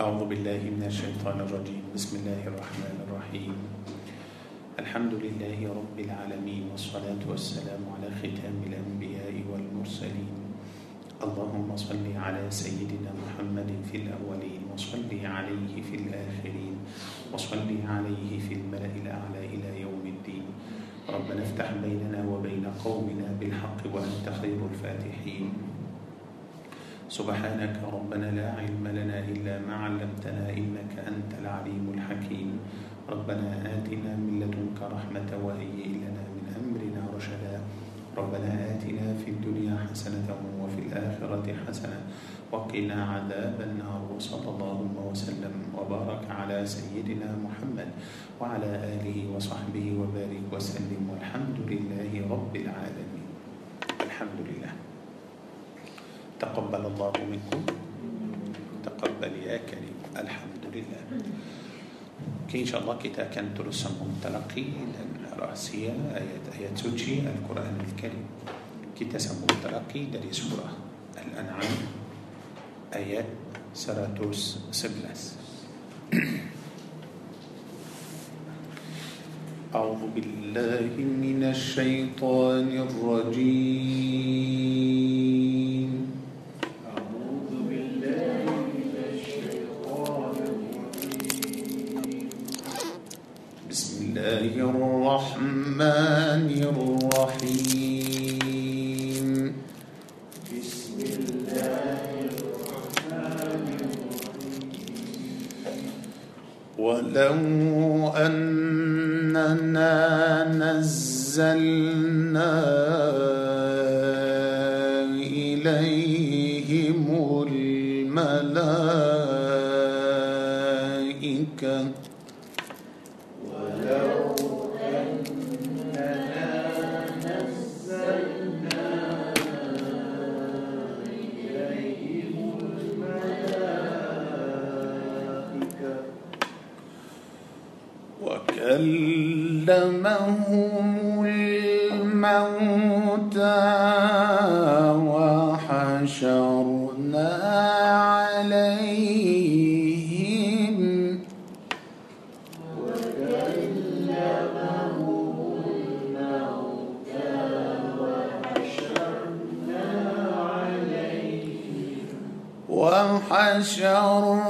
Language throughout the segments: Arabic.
أعوذ بالله من الشيطان الرجيم. بسم الله الرحمن الرحيم. الحمد لله رب العالمين والصلاة والسلام على ختام الأنبياء والمرسلين. اللهم صل على سيدنا محمد في الأولين وصل عليه في الآخرين وصل عليه في الملأ الأعلى إلى يوم الدين. ربنا افتح بيننا وبين قومنا بالحق وأنت خير الفاتحين. سبحانك ربنا لا علم لنا إلا ما علمتنا إنك أنت العليم الحكيم. ربنا آتنا من لدنك رحمة وهيئ لنا من أمرنا رشدا. ربنا آتنا في الدنيا حسنة وفي الآخرة حسنة وقنا عذاب النار. وصلى اللهم وسلم وبارك على سيدنا محمد وعلى آله وصحبه وبارك وسلم. والحمد لله رب العالمين. الحمد لله. تقبل الله منكم. تقبل يا كريم. الحمد لله كي إن شاء الله كتاب كان دروس متلقي راسية ايات ايات سجي القرآن الكريم. كي كتاب متلقي دري سورة الأنعام. ايات سراتوس سبلاس أعوذ بالله من الشيطان الرجيم. الرحمن الرحيم. بسم الله الرحمن ولو أننا نزلنا شر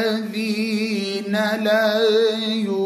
الذين لا يؤمنون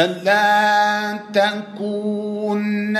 فلا تكونن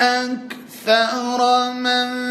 أكثر من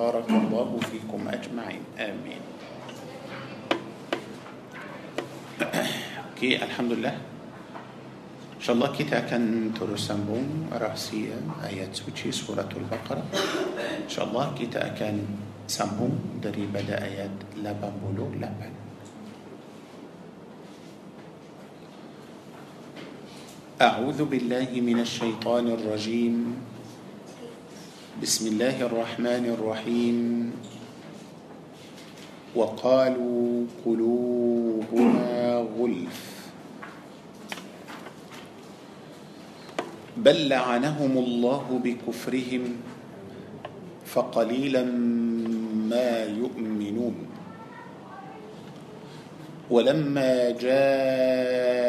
بارك الله فيكم أجمعين. آمين. كي الحمد لله إن شاء الله كتا كان ترسمون رأسية آيات سوتشي سورة البقرة. إن شاء الله كتا كان سمهم دري بدأ آيات لبن بلو لبن أعوذ بالله من الشيطان الرجيم. بسم الله الرحمن الرحيم. وقالوا قلوبنا غلف. بل لعنهم الله بكفرهم فقليلا ما يؤمنون. ولما جاءهم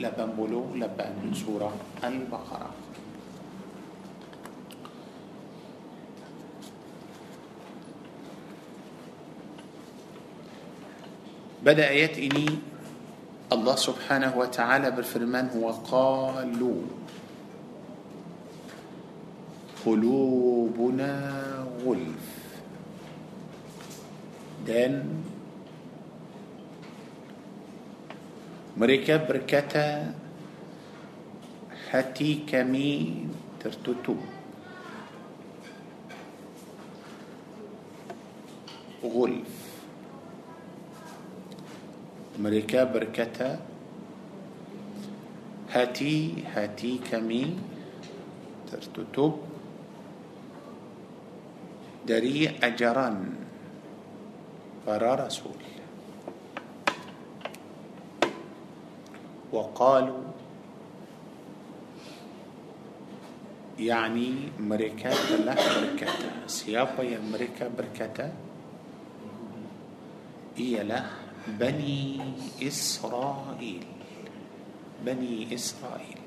لبن بلو لبن من سورة البقرة. بدأ آيات إني الله سبحانه وتعالى بالفرمان هو قالوا قلوبنا غلف. دان مريكه بركتا هاتي كمي ترتوتو. غلف مريكا بركتا هاتي هاتي كمي ترتوتو. دري أجران. برا رسول وقالوا يعني مريكا لا بركة سيابا يا مريكا بركة هي له بني إسرائيل بني إسرائيل.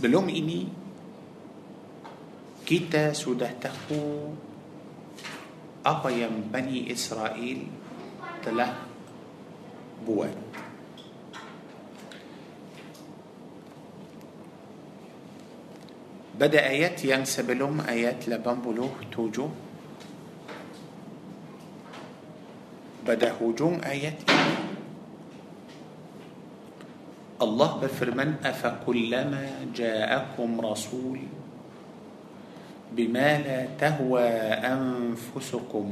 بلوم ini kita sudah tahu بني إسرائيل ثلاث بواب بدأ آيات ينسب لهم آيات لبنبلو توجو. بدأ هجوم آيات. الله بفرمان أفكلما جاءكم رسول بما لا تهوى أنفسكم.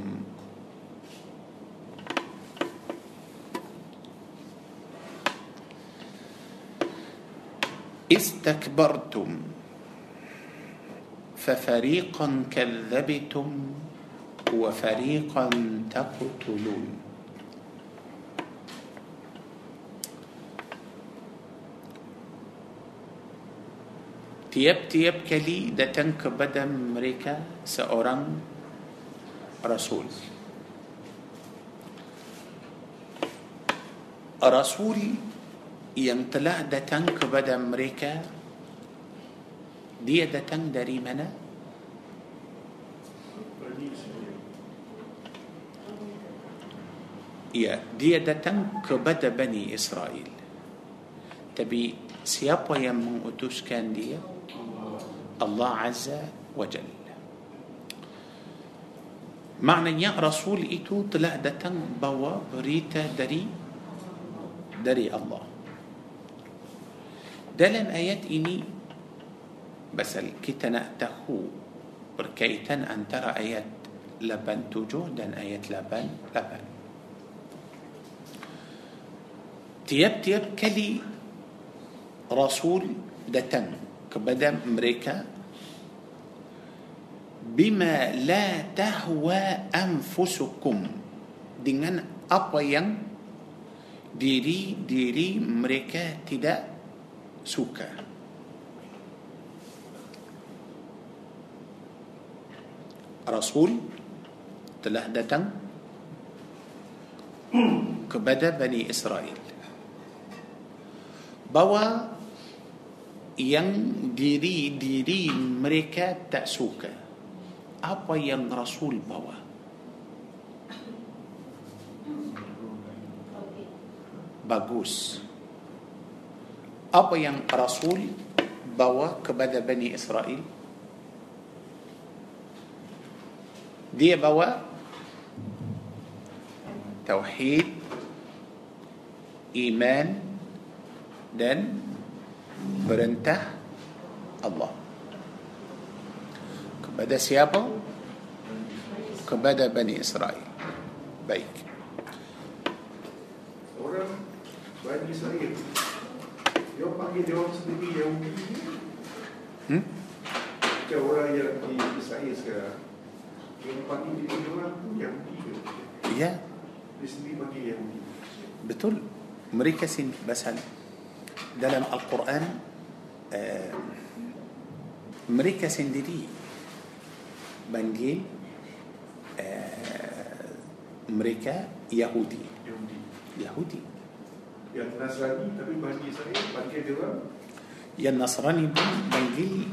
استكبرتم ففريقا كذبتم وفريقا تقتلون tiap-tiap kali datang kepada mereka seorang rasul rasul يمتلع دتنك بدا أمريكا؟ دي دتن داري منا يا دي دتن كبد بني إسرائيل. تبي سيابا يمن أتوش كان دي الله عز وجل. معنى يا رسول إتو طلع دتن بوا بريتا داري داري الله. Dalam ayat ini pasal kita nak tahu berkaitan antara ayat 87 dan ayat 88. Tiap-tiap kali Rasul datang kepada mereka bima la tahwa anfusukum dengan apa yang diri-diri mereka tidak suka. Rasul telah datang kepada Bani Israel. Bahawa yang diri-diri mereka tak suka. Apa yang Rasul bawa? Bagus apa yang Rasul bawa kepada Bani Israel dia bawa tauhid iman dan perintah Allah kepada siapa kepada Bani Israel baik orang Bani Israel dia panggil dia orang sendiri Yahudi hmm? macam orang yang di Israel sekarang panggil diri orang tu Yahudi ke ya dia sendiri panggil Yahudi betul mereka sini pasal dalam Al-Quran uh, mereka sendiri panggil uh, mereka Yahudi Yahudi yang Nasrani tapi Bani Israel panggil dia orang yang Nasrani pun panggil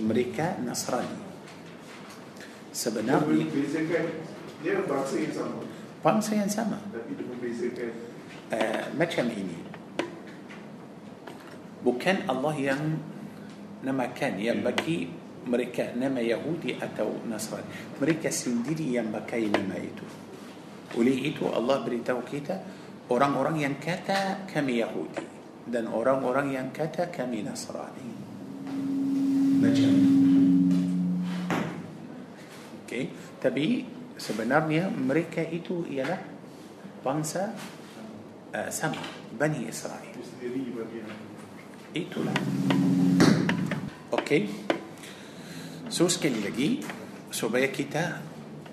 mereka Nasrani. Dia sebenarnya membezakan dia bangsa yang sama. Bangsa yang sama. Tapi dia membezakan. Uh, macam ini. Bukan Allah yang namakan yang bagi mereka nama Yahudi atau Nasrani. Mereka sendiri yang pakai nama itu. Oleh itu Allah beritahu kita orang-orang yang kata kami Yahudi dan orang-orang yang kata kami Nasrani macam okay. tapi sebenarnya mereka itu ialah bangsa uh, sama Bani Israel Itulah. Okey. So sekali lagi supaya kita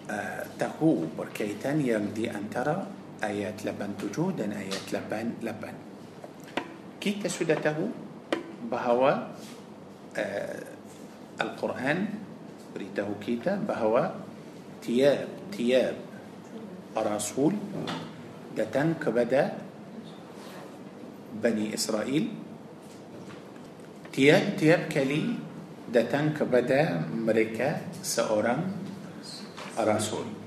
uh, tahu berkaitan yang di antara ayat 87 dan ayat 88. Kita sudah tahu bahawa uh, Al-Quran beritahu kita bahawa tiap-tiap Rasul datang kepada Bani Israel tiap-tiap kali datang kepada mereka seorang rasul.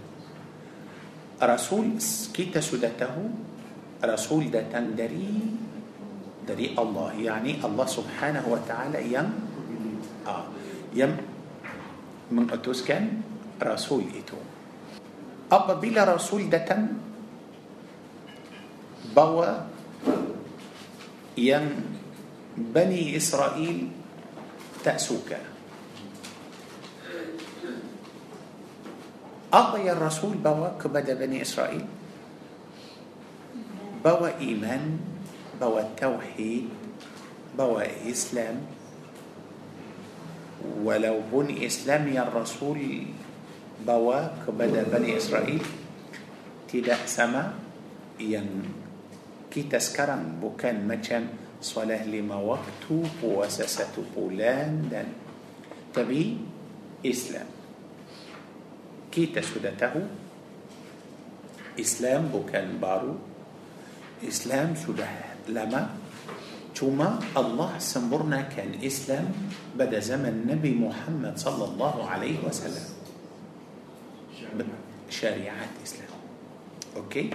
رسول كيتا سدته رسول داتان دري دري الله يعني الله سبحانه وتعالى يم آه يم من قدوس كان رسول إتو. أبا بلا رسول داتان بوا يم بني إسرائيل تأسوكه أعطي الرسول بوا كبدا بني إسرائيل. بوا إيمان بوا توحيد بوا إسلام ولو بني إسلام يا الرسول بوا كبدا بني إسرائيل. tidak sama yang kita sekarang bukan macam solat lima waktu, puasa satu bulan dan tapi Islam. كيتا سودته إسلام بوكان بارو. إسلام سوده لما؟ ثم الله سمرنا كان إسلام بدا زمن نبي محمد صلى الله عليه وسلم. شريعة إسلام. أوكي؟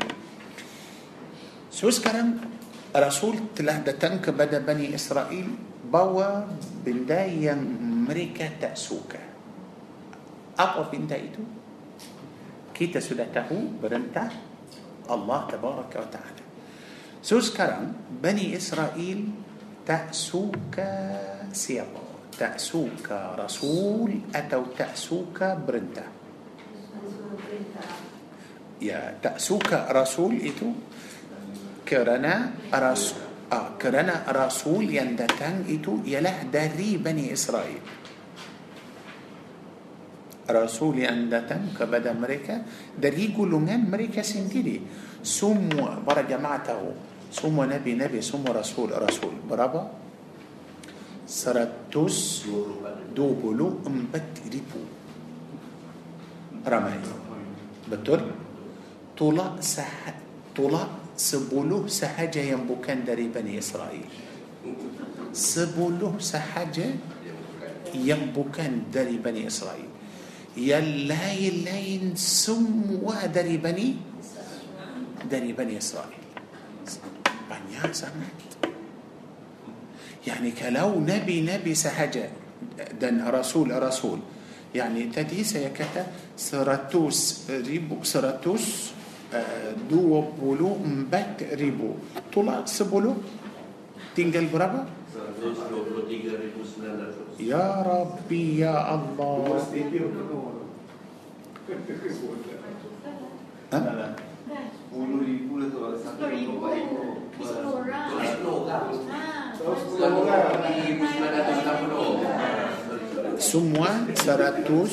سوس كرم رسول تلاه دتنك بدا بني إسرائيل بوا بنداي مريكا تأسوكا أقوى بندايته Kita sudah tahu perintah Allah Tabaraka wa Ta'ala. So sekarang Bani Israel tak suka siapa? Tak suka Rasul atau tak suka perintah? Ya, tak suka Rasul itu kerana Rasul ah, kerana Rasul yang datang itu ialah dari Bani Israel. Rasul yang datang kepada mereka dari golongan mereka sendiri. Semua para jamaah tahu. Semua nabi-nabi, semua rasul rasul. Berapa? 124 ribu ramai. Betul? Tolak sah tolak sepuluh sahaja yang bukan dari Bani Israel. Sepuluh sahaja yang bukan dari Bani Israel. يلاي لين سم ودري بني دري بني إسرائيل. بني سمعت يعني كلو نبي نبي سهجة دن رسول رسول. يعني تدي سيكتا سرتوس ريبو سرتوس آه، دو بولو مبت ريبو. طلع سبولو تنقل برابا؟ 123.900 Ya Rabbi ya Allah. Dua stadium penuh. ha? Puluh ribu lah tu Satu ribu Sepuluh orang. Sepuluh kan Tahu sepuluh orang. ribu sembilan ratus enam puluh Semua seratus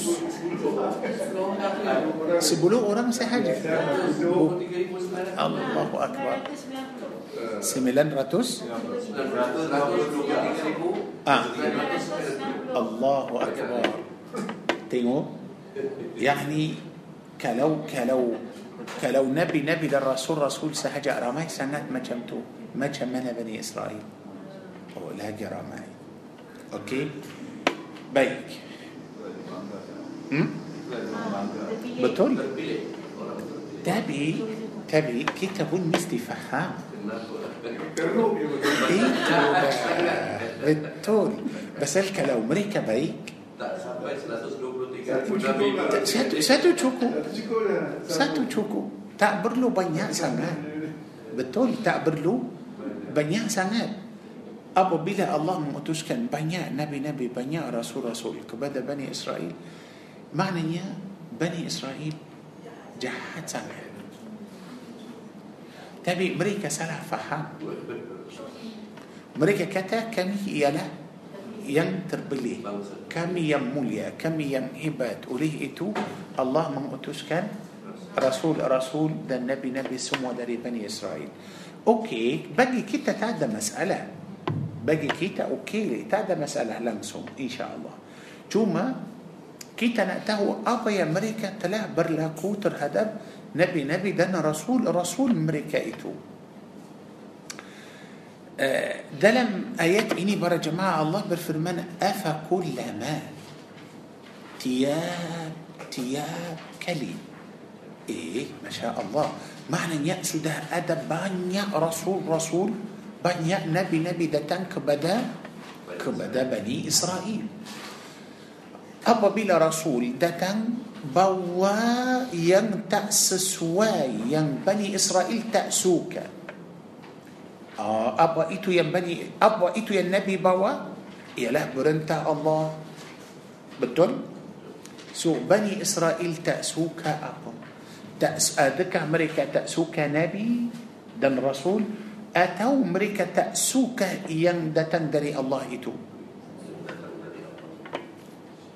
sepuluh orang. Sahaja Allahu Akbar 900 آه. الله أكبر تيمو يعني كلو كلو كلو نبي نبي در رسول سهجا رماي سنات ما جمتو ما جمنا بني إسرائيل أو لا رماي أوكي بيك بطول تبي تبي كي تبون نستي فهم بس الكلام مريكا بيك. ساتو تشوكو. ساتو تشوكو. تعبر له بنيا سنات بتول تعبر له بنيا سنات أبو بلا الله مؤتشكن. بنيا نبي نبي بنيا رسول رسول كبدا بني إسرائيل. معنى بني إسرائيل Jahat sangat Tapi mereka salah faham Mereka kata kami ialah Yang Bangsa kami yang mulia, kami yang hebat. Oleh itu Allah mengutuskan rasul-rasul dan nabi-nabi semua dari Bani Israel. Okey, bagi kita tak ada masalah. Bagi kita okey, tak ada masalah langsung insya-Allah. Cuma كيتا نأته أبا يا أمريكا تلاه برلا كوتر هدب نبي نبي دنا رسول رسول مريكا إتو. آه، دلم آيات إني برا جماعة الله برفرمان أفا كل ما؟ تياب تياب كلي. إيه ما شاء الله. معنى يا ده أدب بانيا رسول رسول. بانيا نبي نبي دتان كبدا كبدا بني إسرائيل. Apabila rasul datang bawa yang tak sesuai yang Bani Israel tak suka. Uh, apa itu yang bani apa itu yang nabi bawa? Ialah perintah Allah. Betul? So bani Israel tak suka apa. Tak adakah mereka tak suka nabi dan rasul? Atau mereka tak suka yang datang dari Allah itu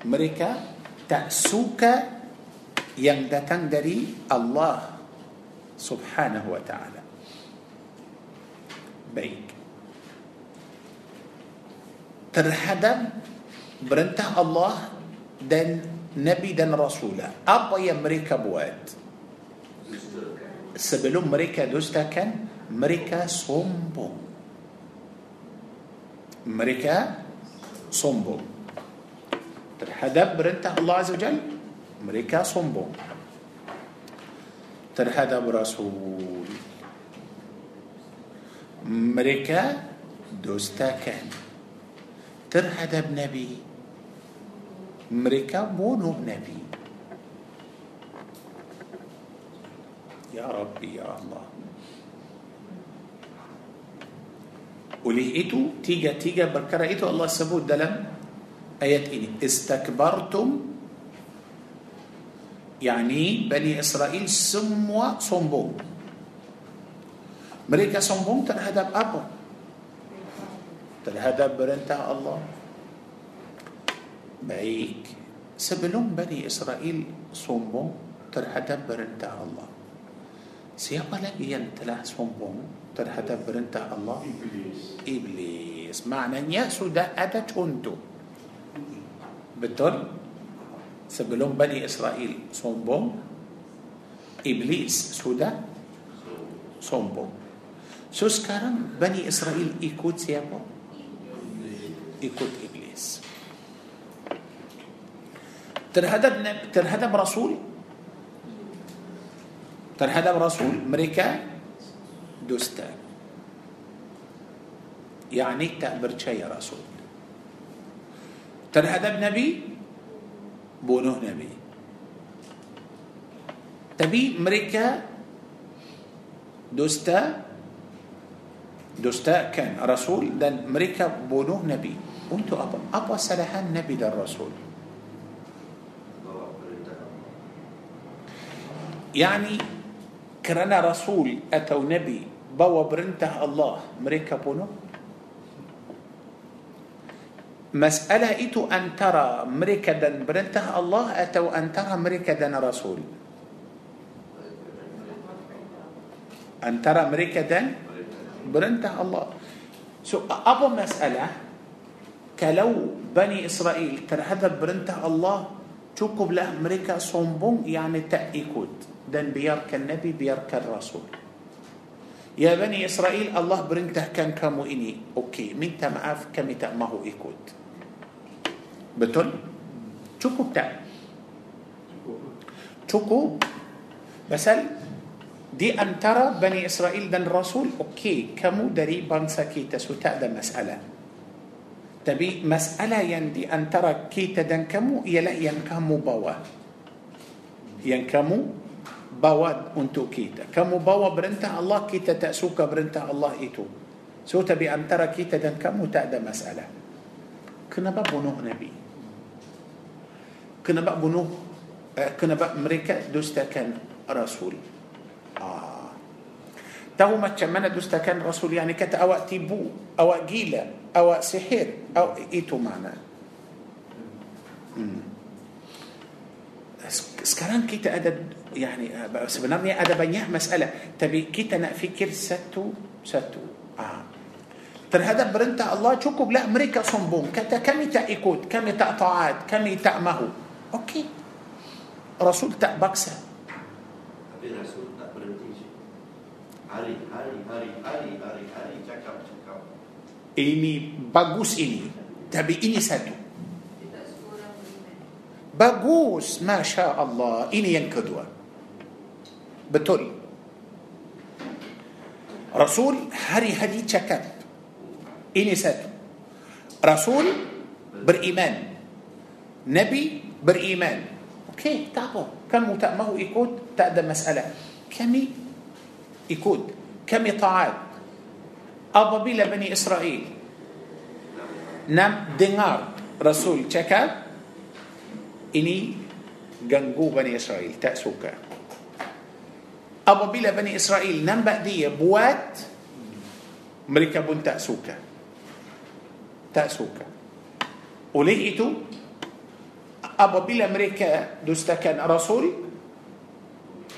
mereka tak suka yang datang dari Allah subhanahu wa ta'ala. Baik. Terhadap perintah Allah dan Nabi dan Rasulah apa yang mereka buat? Sebelum mereka dustakan mereka sombong. Mereka sombong terhadap perintah Allah Azza Jal mereka sombong terhadap Rasul mereka dustakan terhadap Nabi mereka bunuh Nabi Ya Rabbi Ya Allah Oleh itu tiga-tiga perkara itu Allah sebut dalam آية إيه؟ استكبرتم يعني بني إسرائيل سموا صنبون مريكا صنبون ترهدب أبو ترهدب برنته الله بعيك سبلون بني إسرائيل صنبون ترهدب برنته الله سيما لقيا تلاه صنبون ترهدب برنته الله إبليس إبليس معنى يا سودة أدت أنتم betul sebelum Bani Israel sombong iblis sudah sombong so sekarang Bani Israel ikut siapa ikut iblis terhadap terhadap Rasul terhadap Rasul mereka dusta yakni tak percaya Rasul terhadap Nabi bunuh Nabi tapi mereka dusta dustakan Rasul dan mereka bunuh Nabi untuk apa? Apa kesalahan Nabi dan Rasul? Yani kerana Rasul atau Nabi bawa perintah Allah mereka bunuh مسألة إتو أن ترى مركدا برنته الله أتو أن ترى مركدا رسول. أن ترى مركدا برنته الله. سو أبو مسألة كلو بني إسرائيل ترهذا برنته الله تكب له مريكا صنبون يعني تأيكود دن بيرك النبي بيرك الرسول. يا بني إسرائيل الله برنته كان كامو إني. أوكي من تمعاف كم تأمه إيكود Betul? Cukup tak? Cukup Pasal di antara Bani Israel dan Rasul Okey, kamu dari bangsa kita So tak ada masalah Tapi masalah yang di antara kita dan kamu Ialah yang kamu bawa Yang kamu bawa untuk kita Kamu bawa perintah Allah Kita tak suka perintah Allah itu So tapi antara kita dan kamu tak ada masalah Kenapa bunuh Nabi? كنا بقى بنو آه، كنا بقى مريكا دوستا كان رسول. آه. تو ما تشمنا دوستا كان رسول يعني كتا أو تيبو أو جيلا أو سحير أو إيتو معنا سكران كيتا ادد يعني بس بنرني ادا مسألة. تبي كيتا نفكر ستو ستو. آه. ترهذا برنتا الله شكو بلا مريكا صنبون. كتا كم تا ايكوت كم تا طاعات كم تا مهو okey. Rasul tak baksa Tapi Rasul tak berhenti. Hari, hari, hari, hari, hari, hari, cakap, cakap. ini bagus ini. Tapi ini satu. Tidak seorang beriman. bagus masya Allah ini yang kedua. Betul. Rasul hari-hari cakap. Ini satu. Rasul beriman. Nabi beriman okey tak apa kamu tak mahu ikut tak ada masalah kami ikut kami taat apabila Bani Israel nam dengar Rasul cakap ini ganggu Bani Israel tak suka apabila Bani Israel nampak dia buat mereka pun tak suka tak suka oleh itu apabila mereka dustakan Rasul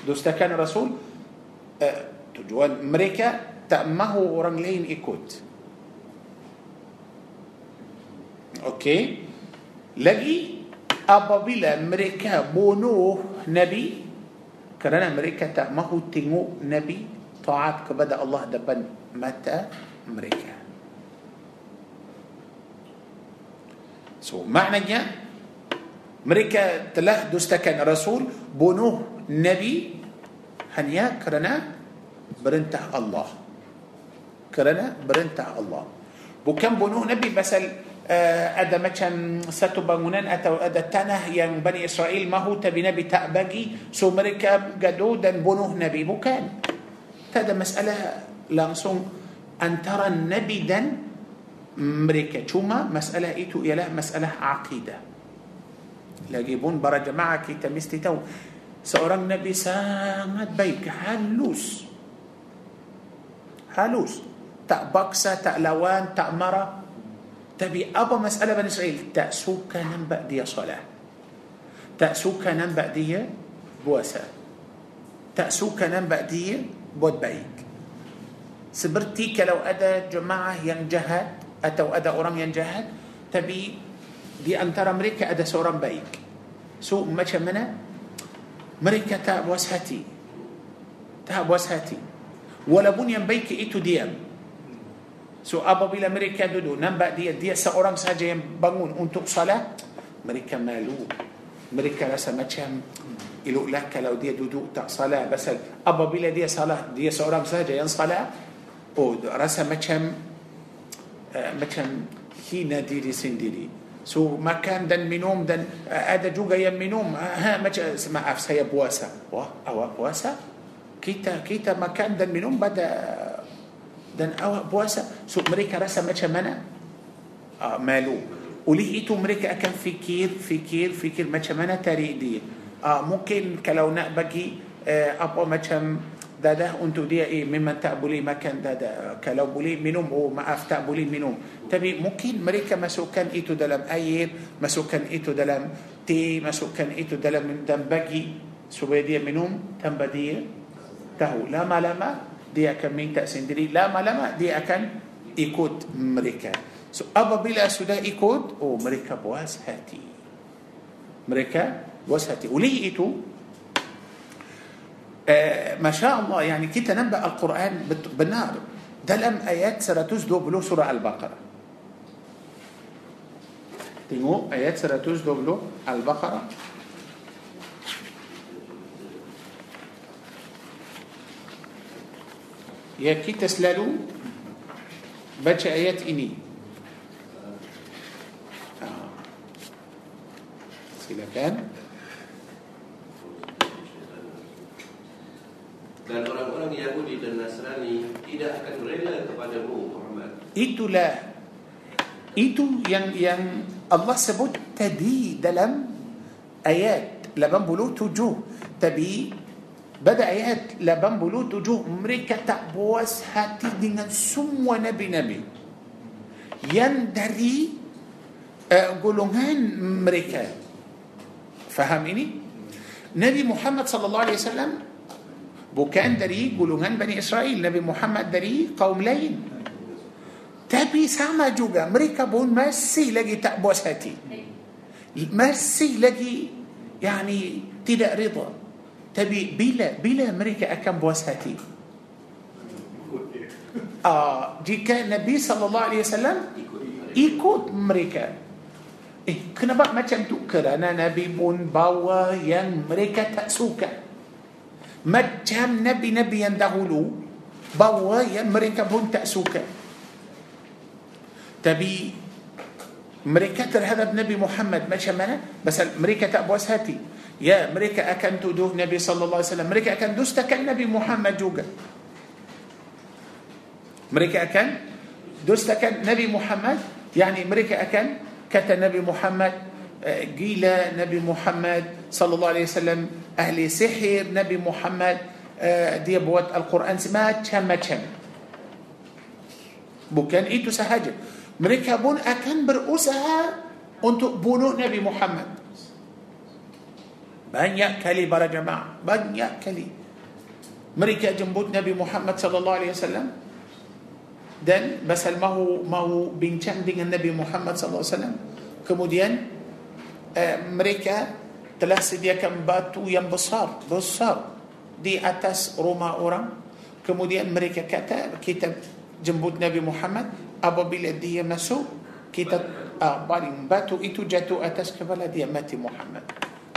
dustakan Rasul eh, tujuan mereka tak mahu orang lain ikut okey lagi apabila mereka bunuh Nabi kerana mereka tak mahu tengok Nabi taat kepada Allah depan mata mereka so maknanya mereka telah dustakan Rasul bunuh Nabi hanya kerana perintah Allah kerana perintah Allah bukan bunuh Nabi pasal uh, ada macam satu bangunan atau ada tanah yang Bani Israel mahu tapi Nabi tak bagi so mereka gaduh dan bunuh Nabi bukan tak ada masalah langsung antara Nabi dan mereka cuma masalah itu ialah masalah akidah lagi pun para jemaah kita mesti tahu seorang Nabi sangat baik halus halus tak baksa tak lawan tak marah tapi apa masalah Bani Israel tak suka nampak dia salah tak suka nampak dia puasa tak suka nampak dia buat baik seperti kalau ada jemaah yang jahat atau ada orang yang jahat tapi di antara mereka ada seorang baik so macam mana mereka tak puas hati tak puas hati walaupun yang baik itu diam so apabila mereka duduk nampak dia dia seorang saja yang bangun untuk salat mereka malu mereka rasa macam eloklah kalau dia duduk tak salat pasal apabila dia salat dia seorang saja yang salat oh rasa macam uh, macam hina diri sendiri سو ما كان دن منوم دن هذا جوجا يمنوم آه، ها ما سمع افس هي بواسا. وا أو بواسا. كيتا كيتا ما كان دن منوم بدا آه، دن أو بواسا. سو أمريكا رسا ما منا. آه مالو. وليتو أمريكا كان فكير فكير فكير ما منا تريدي آه ممكن كلو نبكي آه أبو ما دادا أنتو دي اي مما تأبولي ما كان دادا. كلو بولي منوم أو ما اف تابولي منوم. Tapi mungkin mereka masukkan itu dalam air masukkan itu dalam teh masukkan itu dalam dan bagi supaya dia minum tanpa dia tahu lama-lama dia akan minta sendiri lama-lama dia akan ikut mereka so apabila sudah ikut oh mereka puas hati mereka puas hati oleh itu آه ما شاء الله يعني كده نبأ القرآن بالنار ده لم آيات سرتوز دو بلو سورة البقرة بلو البقرة Ya kita selalu baca ayat ini ah. Silakan Dan orang-orang Yahudi dan Nasrani tidak akan rela kepadamu Muhammad. Itulah itu yang yang الله sebut tapi dalam ayat lapan puluh tujuh Tapi? pada ayat lapan puluh tujuh mereka tak puas hati dengan semua nabi nabi. yang dari ah, golongan mereka faham ni Nabi Muhammad صلى الله عليه وسلم bukan dari golongan Bani Israel. Nabi Muhammad dari kaum lain tapi sama juga mereka pun masih lagi tak puas hati. Masih lagi yani tidak rida tapi bila bila mereka akan puas hati? Uh, jika Nabi sallallahu alaihi wasallam ikut mereka. eh kenapa macam tu? Kerana Nabi pun bawa yang mereka tak suka. Macam nabi-nabi yang dahulu bahawa yang mereka pun tak suka tapi mereka terhadap Nabi Muhammad macam mana? Pasal mereka tak puas hati. Ya, mereka akan tuduh Nabi sallallahu alaihi wasallam. Mereka akan dustakan Nabi Muhammad juga. Mereka akan dustakan Nabi Muhammad, yani mereka akan kata Nabi Muhammad gila Nabi Muhammad sallallahu alaihi wasallam ahli sihir Nabi Muhammad uh, dia buat Al-Quran semacam-macam bukan itu sahaja mereka pun akan berusaha untuk bunuh Nabi Muhammad. Banyak kali para jemaah banyak kali mereka jemput Nabi Muhammad sallallahu alaihi wasallam dan basal mahu mahu bincang dengan Nabi Muhammad sallallahu alaihi wasallam. Kemudian uh, mereka telah sediakan batu yang besar besar di atas rumah orang. Kemudian mereka kata kita jemput Nabi Muhammad apabila dia masuk kita uh, baling batu itu jatuh atas kepala dia mati Muhammad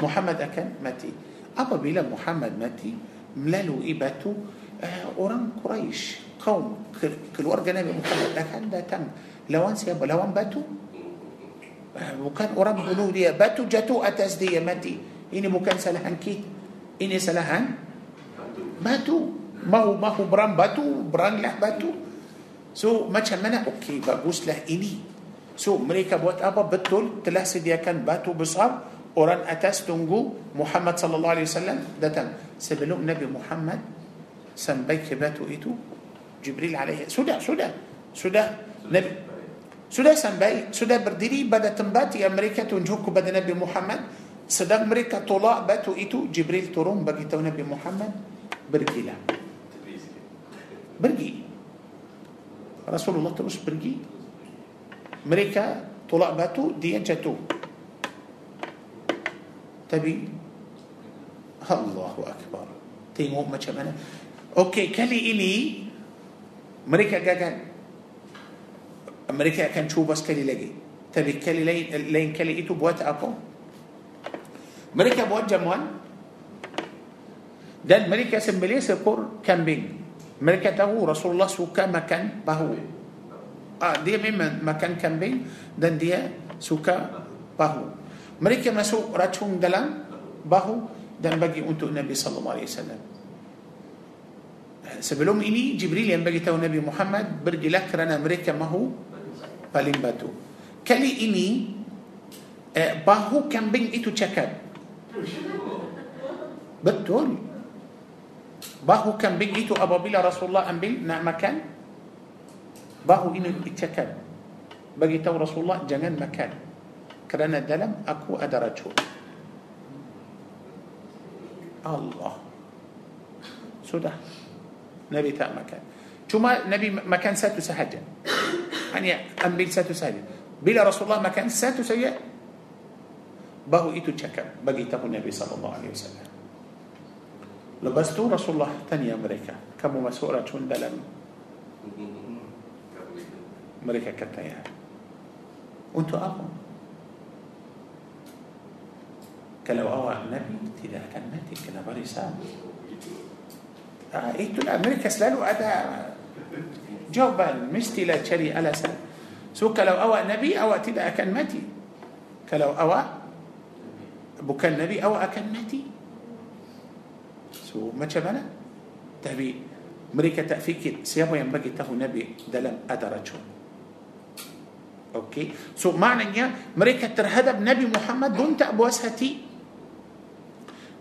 Muhammad akan mati apabila Muhammad mati melalui batu uh, orang Quraisy kaum keluarga Nabi Muhammad akan datang lawan siapa lawan batu Eh, Bukan orang bunuh dia. Batu jatuh atas dia mati. Ini bukan salahan kita. Ini salahan batu. Mau mahu berang batu, beranglah batu. So macam mana? Okey, baguslah ini. So mereka buat apa? Betul telah sediakan batu besar. Orang atas tunggu Muhammad sallallahu alaihi wasallam datang. Sebelum Nabi Muhammad sampai ke batu itu, Jibril alaihi sudah sudah sudah Nabi sudah sampai, sudah berdiri pada tempat yang mereka tunjuk kepada Nabi Muhammad. Sedang mereka tolak batu itu, Jibril turun bagi tahu Nabi Muhammad, pergilah. Sikit. Pergi. Rasulullah terus pergi. Mereka tolak batu, dia jatuh. Tapi Allahu Akbar. Tengok macam mana. Okey, kali ini mereka gagal. Mereka akan cuba sekali lagi. Tapi kali lain, lain kali itu buat apa? Mereka buat jamuan dan mereka sembelih seekor kambing. Mereka tahu Rasulullah suka makan bahu. Ah, dia memang makan kambing dan dia suka bahu. Mereka masuk racun dalam bahu dan bagi untuk Nabi wasallam. Sebelum ini Jibril yang bagi tahu Nabi Muhammad pergilah kerana mereka mahu paling batu. Kali ini eh, bahu kambing itu cakap. Betul. Bahu kambing itu apabila Rasulullah ambil nak makan, bahu ini cakap. Bagi tahu Rasulullah jangan makan. Kerana dalam aku ada racun. Allah. Sudah. Nabi tak makan. Cuma Nabi makan satu sahaja. Hanya ambil satu sahaja. Bila Rasulullah makan satu saja, bahu itu cakap bagi tahu Nabi wasallam. لبستو رسول الله تاني أمريكا. كم مسؤولة شون دلم؟ أمريكا كتايا وانتو أبو كلو أوا نبي تدا كان نتي كلا باريسا آه إيتو الأمريكا سلالو أدا. جوبا مستي لا تشري ألا سل سو كلو أوا نبي أوا تدا كان متي كلو أوا نبي أوا أكن متي so macam mana tapi mereka tak fikir siapa yang bagi tahu Nabi dalam ada racun Okey. So maknanya mereka terhadap Nabi Muhammad pun tak puas hati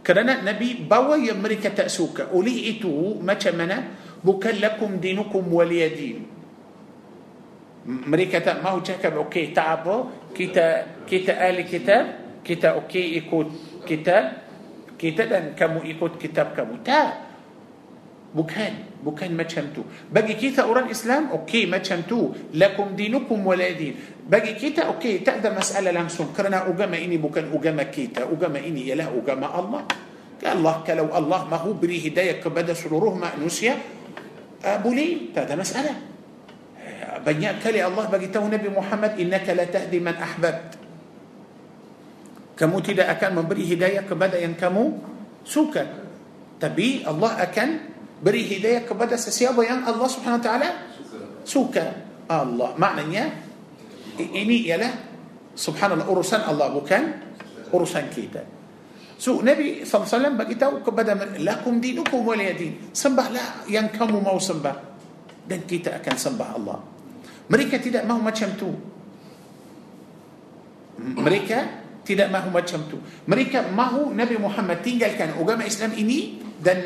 kerana Nabi bawa yang mereka tak suka. Oleh itu, macam mana? Bukan lakum dinukum waliyadin. Mereka tak mahu cakap, okey, tak apa. Kita kita ahli kitab, kita okey ikut kitab kita dan kamu ikut kitab kamu. Tak. Bukan. Bukan macam tu. Bagi kita orang Islam, okey macam tu. Lakum dinukum waliyadin. Bagi kita, okey, tak ada masalah langsung. Kerana agama ini bukan agama kita. Agama ini ialah agama Allah. Allah, kalau Allah mahu beri hidayah kepada seluruh manusia, uh, boleh. Tak ada masalah. Uh, banyak kali Allah bagi tahu Nabi Muhammad, innaka la tahdi man ahbabt. Kamu tidak akan memberi hidayah kepada yang kamu suka. Tapi Allah akan beri hidayah kepada sesiapa yang Allah Subhanahu wa taala suka. Allah maknanya ini ialah subhanallah urusan Allah bukan urusan kita. So Nabi SAW bagi tahu kepada lakum dinukum waliyadin. Sembahlah yang kamu mau sembah dan kita akan sembah Allah. Mereka tidak mahu macam tu. Mereka tidak mahu macam tu. Mereka mahu Nabi Muhammad tinggalkan agama Islam ini dan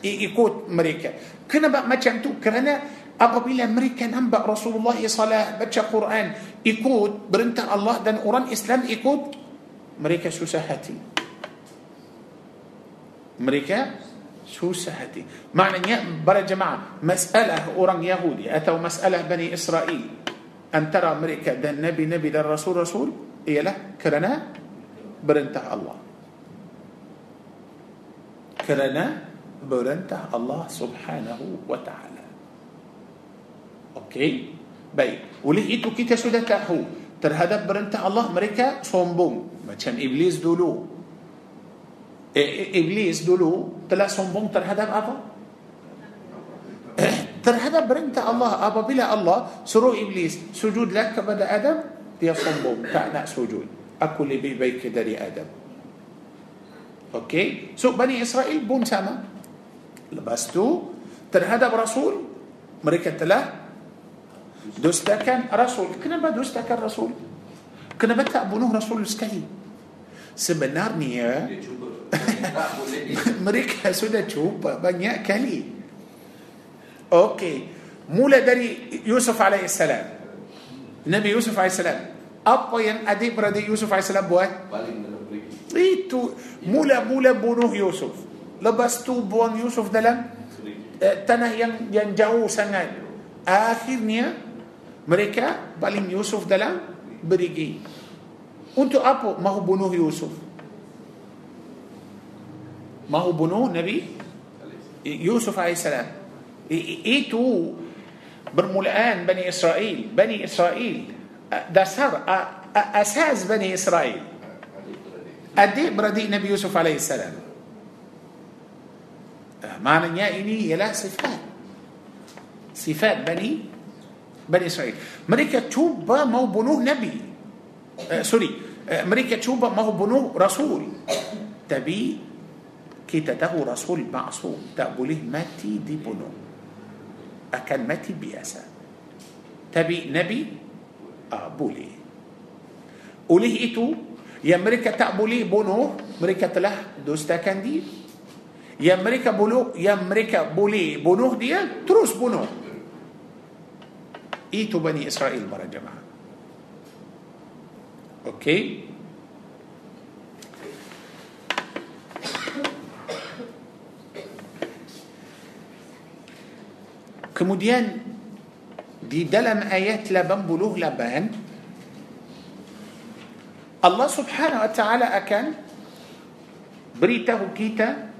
ikut mereka. Kenapa macam tu? Kerana apabila mereka nampak Rasulullah SAW baca Quran, ikut perintah Allah dan orang Islam ikut, mereka susah hati. Mereka susah hati. Maknanya para jemaah, masalah orang Yahudi atau masalah Bani Israel antara mereka dan Nabi-Nabi dan Rasul-Rasul ialah kerana perintah Allah. Kerana perintah Allah Subhanahu wa taala. Okey? Baik. Oleh itu kita sudah tahu terhadap perintah Allah mereka sombong macam iblis dulu. Eh, iblis dulu telah sombong terhadap apa? terhadap perintah Allah apabila Allah suruh iblis sujudlah kepada Adam dia sombong tak nak sujud aku lebih baik dari Adam Okey, so Bani Israel pun sama. Lepas tu terhadap Rasul mereka telah dustakan Rasul. Kenapa dustakan Rasul? Kenapa tak bunuh Rasul sekali? Sebenarnya mereka sudah cuba banyak kali. Okey, mula dari Yusuf alaihissalam. Nabi Yusuf alaihissalam. Apa yang adik-beradik Yusuf alaihissalam buat? Itu mula-mula bunuh Yusuf. Lepas tu buang Yusuf dalam eh, tanah yang yang jauh sangat. Akhirnya mereka paling Yusuf dalam berigi. Untuk apa mahu bunuh Yusuf? Mahu bunuh Nabi Yusuf AS. Itu برملآن بني إسرائيل بني إسرائيل ده سر أساس بني إسرائيل أدي بردي نبي يوسف عليه السلام معنى يا إني يلا صفات صفات بني بني إسرائيل مريكا توبة ما هو بنوه نبي سوري مريكا توبة ما هو بنوه رسول تبي كي تتهو رسول معصوم تقوله ماتي دي بنوه Akan mati biasa. Tapi Nabi uh, boleh. Oleh itu, yang mereka tak boleh bunuh mereka telah dustakan dia yang mereka boleh yang mereka boleh bunuh dia terus bunuh itu Bani Israel para jemaah okey kemudian di dalam ayat 88 Allah subhanahu wa ta'ala akan beritahu kita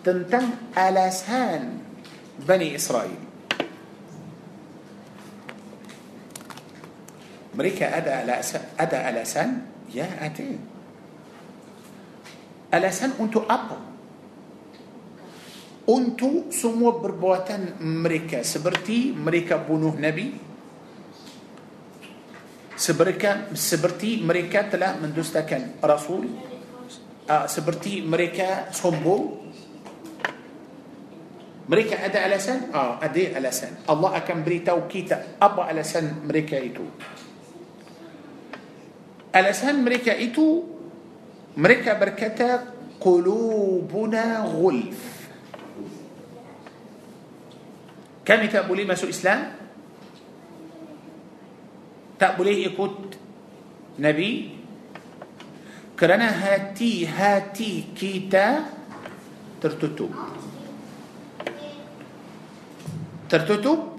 tentang alasan Bani Israel. Mereka ada alasan, ada alasan? Ya, ada. Alasan untuk apa? Untuk semua perbuatan mereka seperti mereka bunuh Nabi, seberka, seperti mereka telah mendustakan Rasul uh, seperti mereka sombong mereka ada alasan? Ah, ada alasan. Allah akan beritahu kita apa alasan mereka itu. Alasan mereka itu mereka berkata qulubuna ghulf. Kami tak boleh masuk Islam tak boleh ikut Nabi kerana hati-hati kita tertutup tertutup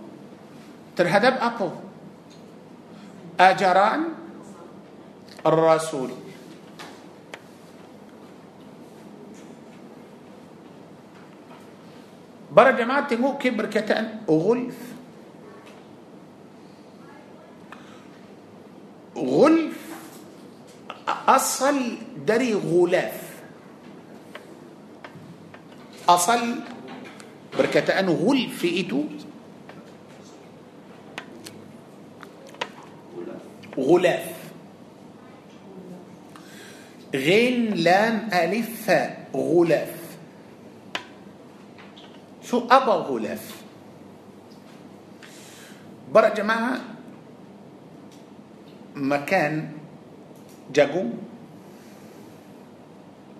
terhadap apa ajaran Rasul برا جماعة تنقو كبر كتأن غلف غلف أصل دري غلاف. أصل بركتان غلف إيتو. غلاف. غين لام ألف غلاف. شو أبا غلاف برا جماعة مكان جاجو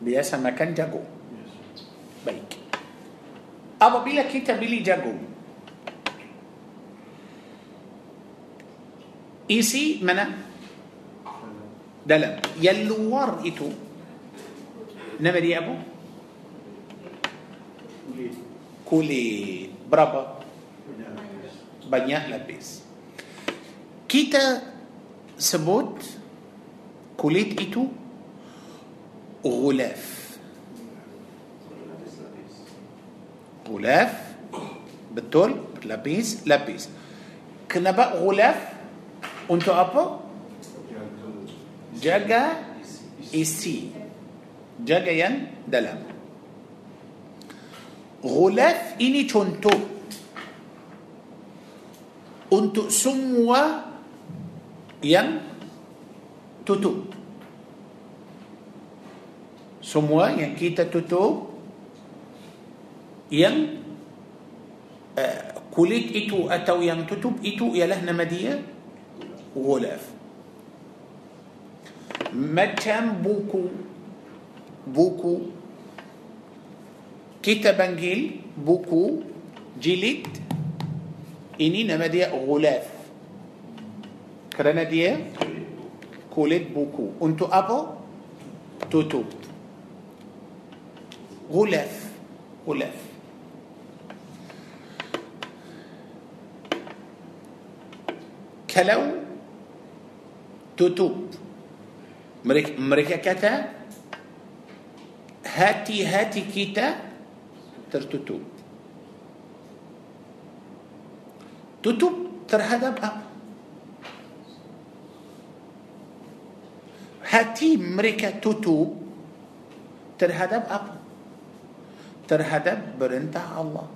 Biasa makan jagung baik. Apabila kita beli jagung isi mana? Dalam yang luar itu namanya apa? kulit berapa banyak lapis kita sebut kulit itu غلاف غلاف betul berlapis lapis kenapa غلاف untuk apa jaga isi jaga yang dalam غلاف ini contoh untuk semua yang tutup semua yang kita tutup yang uh, kulit itu atau yang tutup itu ialah nama dia gulaf macam buku buku kita panggil buku jilid ini nama dia gulaf kerana dia kulit buku untuk apa tutup غلف غلف kalau tutup mereka, mereka kata hati-hati kita tertutup tutup terhadap apa hati mereka tutup terhadap apa terhadap perintah Allah.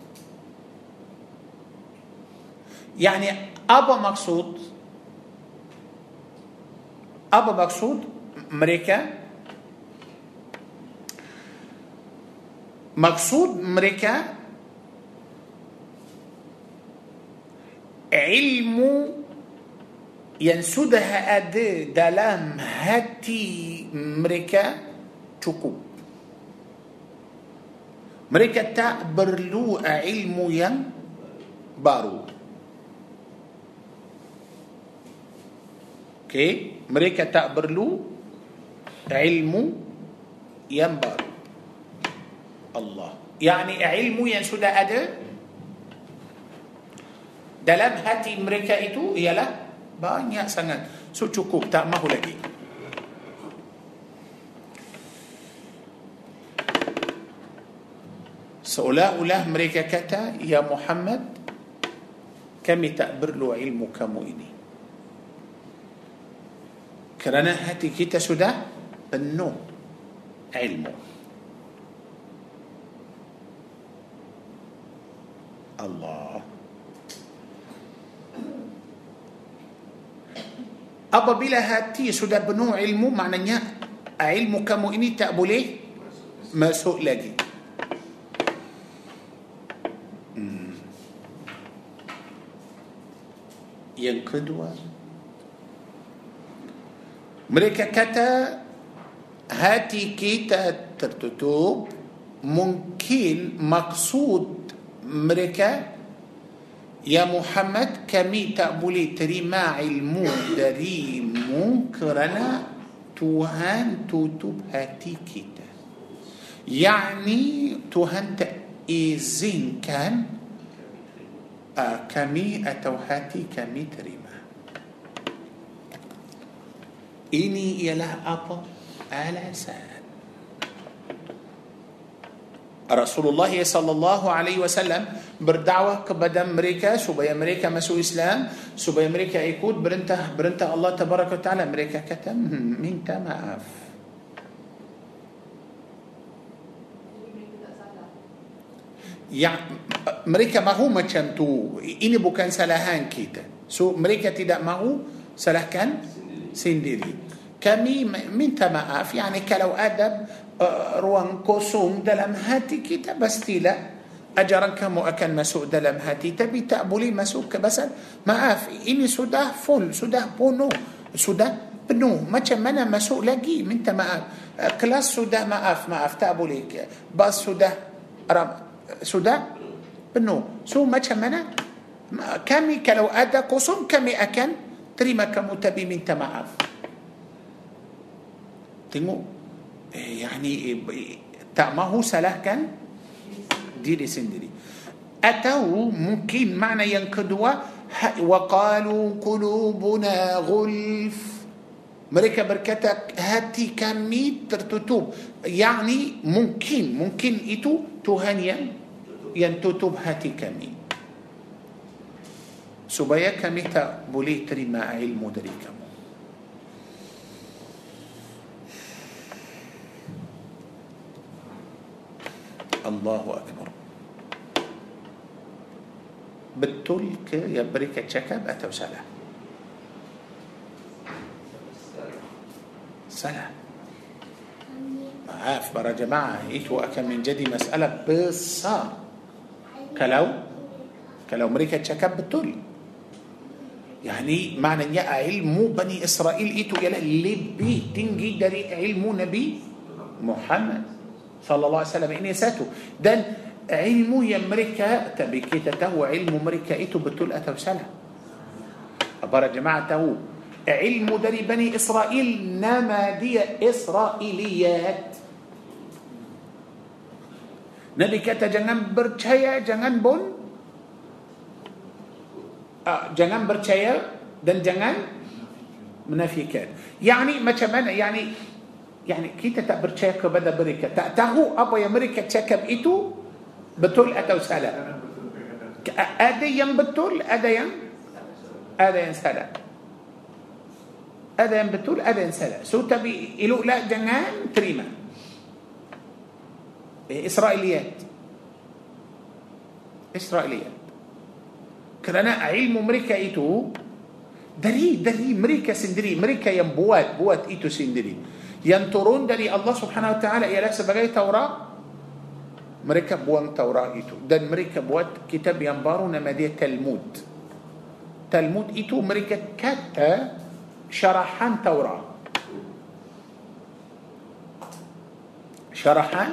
Yani apa maksud? Apa maksud mereka? مقصود مريكا علم ينسدها أد دلام هاتي مريكا تكو مريكا تا برلو علم ين بارو. كي مريكا تا برلو علم ين بارو. Allah. Yani ilmu yang sudah ada dalam hati mereka itu ialah banyak sangat. So cukup, tak mahu lagi. seolah-olah mereka kata ya Muhammad kami tak perlu ilmu kamu ini kerana hati kita sudah penuh ilmu Allah. Apabila hati sudah penuh ilmu maknanya ilmu kamu ini tak boleh masuk lagi. Yang kedua Mereka kata Hati kita tertutup Mungkin maksud mereka Ya Muhammad kami tak boleh terima ilmu darimu kerana Tuhan tutup hati kita. Yani Tuhan tak izinkan kami atau hati kami terima. Ini ialah apa? Alasan. Rasulullah sallallahu alaihi wasallam berdakwah kepada mereka supaya mereka masuk Islam, supaya mereka ikut perintah perintah Allah tabaraka taala. Mereka kata minta maaf. yang mereka mahu macam tu. Ini bukan salahan kita. So mereka tidak mahu salahkan sendiri. kami minta maaf. Yani kalau ada uh, ruang kosong dalam hati kita pastilah ajaran kamu akan masuk dalam hati tapi tak boleh masuk ke pasal maaf ini sudah full sudah penuh sudah penuh macam mana masuk lagi minta maaf kelas sudah maaf maaf tak boleh bas sudah sudah penuh. So macam mana? Kami kalau ada kosong kami akan terima kamu tapi minta maaf. Tengok, eh, يعني ما هو سلاح كان دي دي. سندري أتوا ممكن معنى ينكدوا وقالوا قلوبنا غلف. مريكا بركتك هاتي كمي ترتتوب. يعني ممكن ممكن إتو تهانيا ينتتوب هاتي كمي سبايا كمي تبولي ترمى علم الله أكبر. بتول كي يبريك تشكب أتو سلا سلا عاف برا جماعة إيتو أكم من جدي مسألة بصا كلو؟ كلو مريكا تشكب بتول يعني معنى يا علمو بني إسرائيل إيتو يلا اللي بي تنجي داري علمو نبي محمد. صلى الله عليه وسلم إني سأتو. Dan ilmu yang mereka bagi tahu tu ilmu mereka itu betul atau salah. Para jemaah tu ilmu dari Bani Israel nama dia إسرائيليات. Nilai kita jangan percaya jangan pun? Ah jangan percaya dan jangan menafikan. يعني ما يعني يعني kita tak percaya pada mereka tak tahu yang mereka cakap itu betul atau salah ada betul ada ada salah ada betul ada salah so tapi eloklah jangan terima. إسرائيليات. إسرائيليات. Kerana ilmu mereka itu dari dari mereka sendiri. Mereka yang buat buat itu sendiri. Yang turun dari الله سبحانه وتعالى ialah kitab Taurat? Mereka buang Taurat itu dan mereka buat kitab yang baru nama dia Talmud. Talmud itu mereka kata syarahan Taurat. Syarahan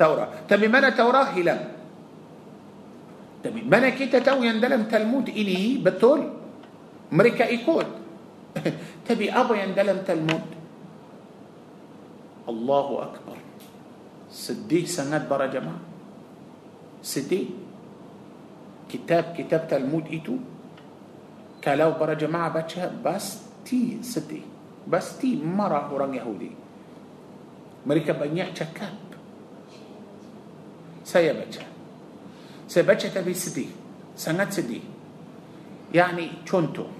Taurat. Tapi mana Taurat hilang تبي من كتا تو يندلم تلمود إلي بطول؟ مريكا إكود تبي أبو يندلم تلمود. Allahu Akbar. Sedih sangat para jemaah. Sedih. Kitab-kitab Talmud itu kalau para jemaah baca pasti sedih. Pasti marah orang Yahudi. Mereka banyak cakap. Saya baca. Saya baca tapi sedih Sangat sedih Yani contoh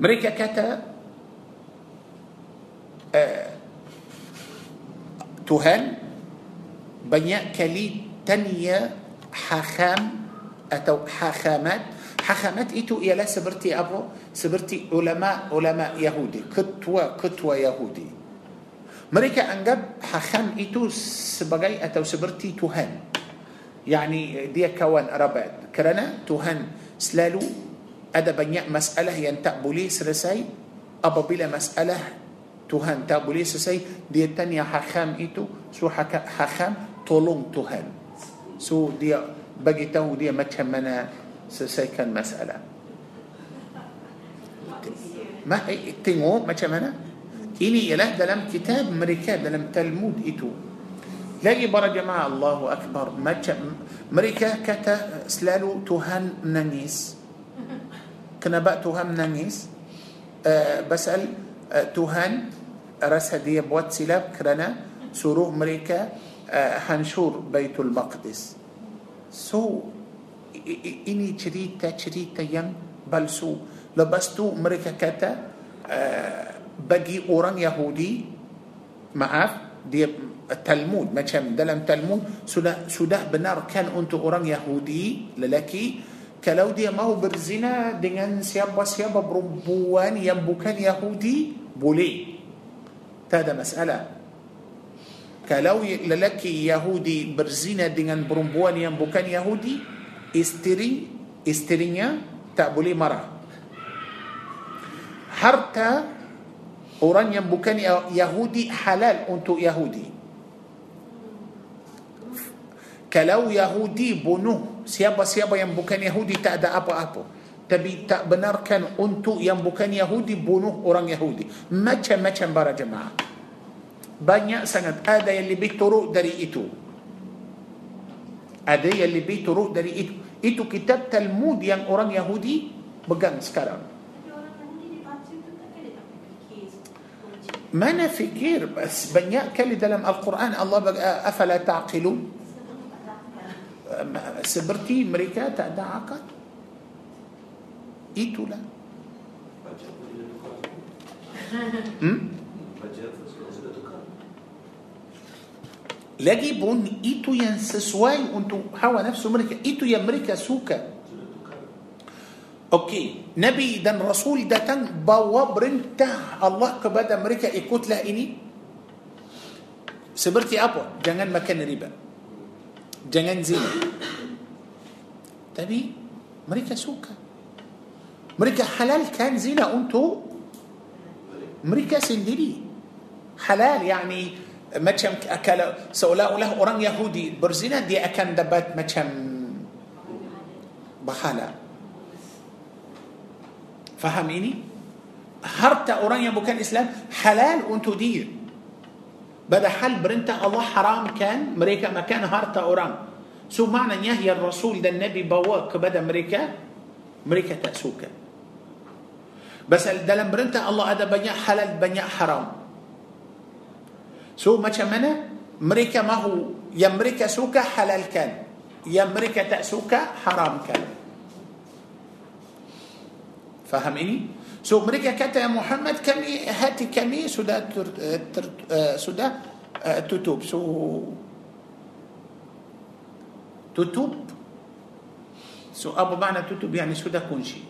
Mereka kata Tuhan banyak kali tanya hakam atau hakamat hakamat itu ialah seperti apa seperti ulama ulama Yahudi ketua ketua Yahudi mereka anggap hakam itu sebagai atau seperti Tuhan yani dia kawan rabat kerana Tuhan selalu ada banyak masalah yang tak boleh selesai apabila masalah Tuhan tak boleh selesai dia tanya hakam itu so hakam tolong Tuhan so dia bagi tahu dia macam mana selesaikan masalah ma tengok macam mana ini ialah dalam kitab mereka dalam Talmud itu Lagi para jemaah Allahu Akbar macam mereka kata selalu Tuhan menangis. Kenapa Tuhan menangis? Uh, pasal uh, Tuhan rasa dia buat silap kerana suruh mereka uh, hancur Baitul Maqdis. So ini cerita-cerita yang palsu. Lepas tu mereka kata uh, bagi orang Yahudi maaf dia Talmud macam dalam Talmud sudah sudah benarkan untuk orang Yahudi lelaki kalau dia mau berzina dengan siapa-siapa perempuan yang bukan Yahudi boleh tak ada masalah. Kalau lelaki Yahudi berzina dengan perempuan yang bukan Yahudi isteri isterinya tak boleh marah. Harta orang yang bukan Yahudi halal untuk Yahudi. Kalau Yahudi bunuh siapa-siapa yang bukan Yahudi tak ada apa-apa tapi tak benarkan untuk yang bukan Yahudi bunuh orang Yahudi. Macam-macam para jemaah. Banyak sangat. Ada yang lebih teruk dari itu. Ada yang lebih teruk dari itu. Itu kitab Talmud yang orang Yahudi pegang sekarang. Mana fikir? Bas banyak kali dalam Al-Quran Allah afala ta'qilun? Seperti mereka tak ada akal itulah hmm? lagi pun itu yang sesuai untuk hawa nafsu mereka itu yang mereka suka Okey, Nabi dan Rasul datang bawa perintah Allah kepada mereka ikutlah ini. Seperti apa? Jangan makan riba. Jangan zina. Tapi mereka suka. Mereka halalkan zina untuk mereka sendiri. Halal yani macam kalau seolah-olah orang Yahudi berzina dia akan dapat macam bahala. Faham ini? Harta orang yang bukan Islam halal untuk dia. Padahal perintah Allah haramkan mereka makan harta orang. So maknanya yang Rasul dan Nabi bawa kepada mereka, mereka tak suka. Pasal dalam perintah Allah ada banyak halal, banyak haram. So macam mana? Mereka mahu yang mereka suka halalkan. Yang mereka tak suka haramkan. Faham ini? So mereka kata Muhammad kami hati kami sudah ter, ter, uh, sudah uh, tutup. So tutup. So apa makna tutup? Yani sudah kunci.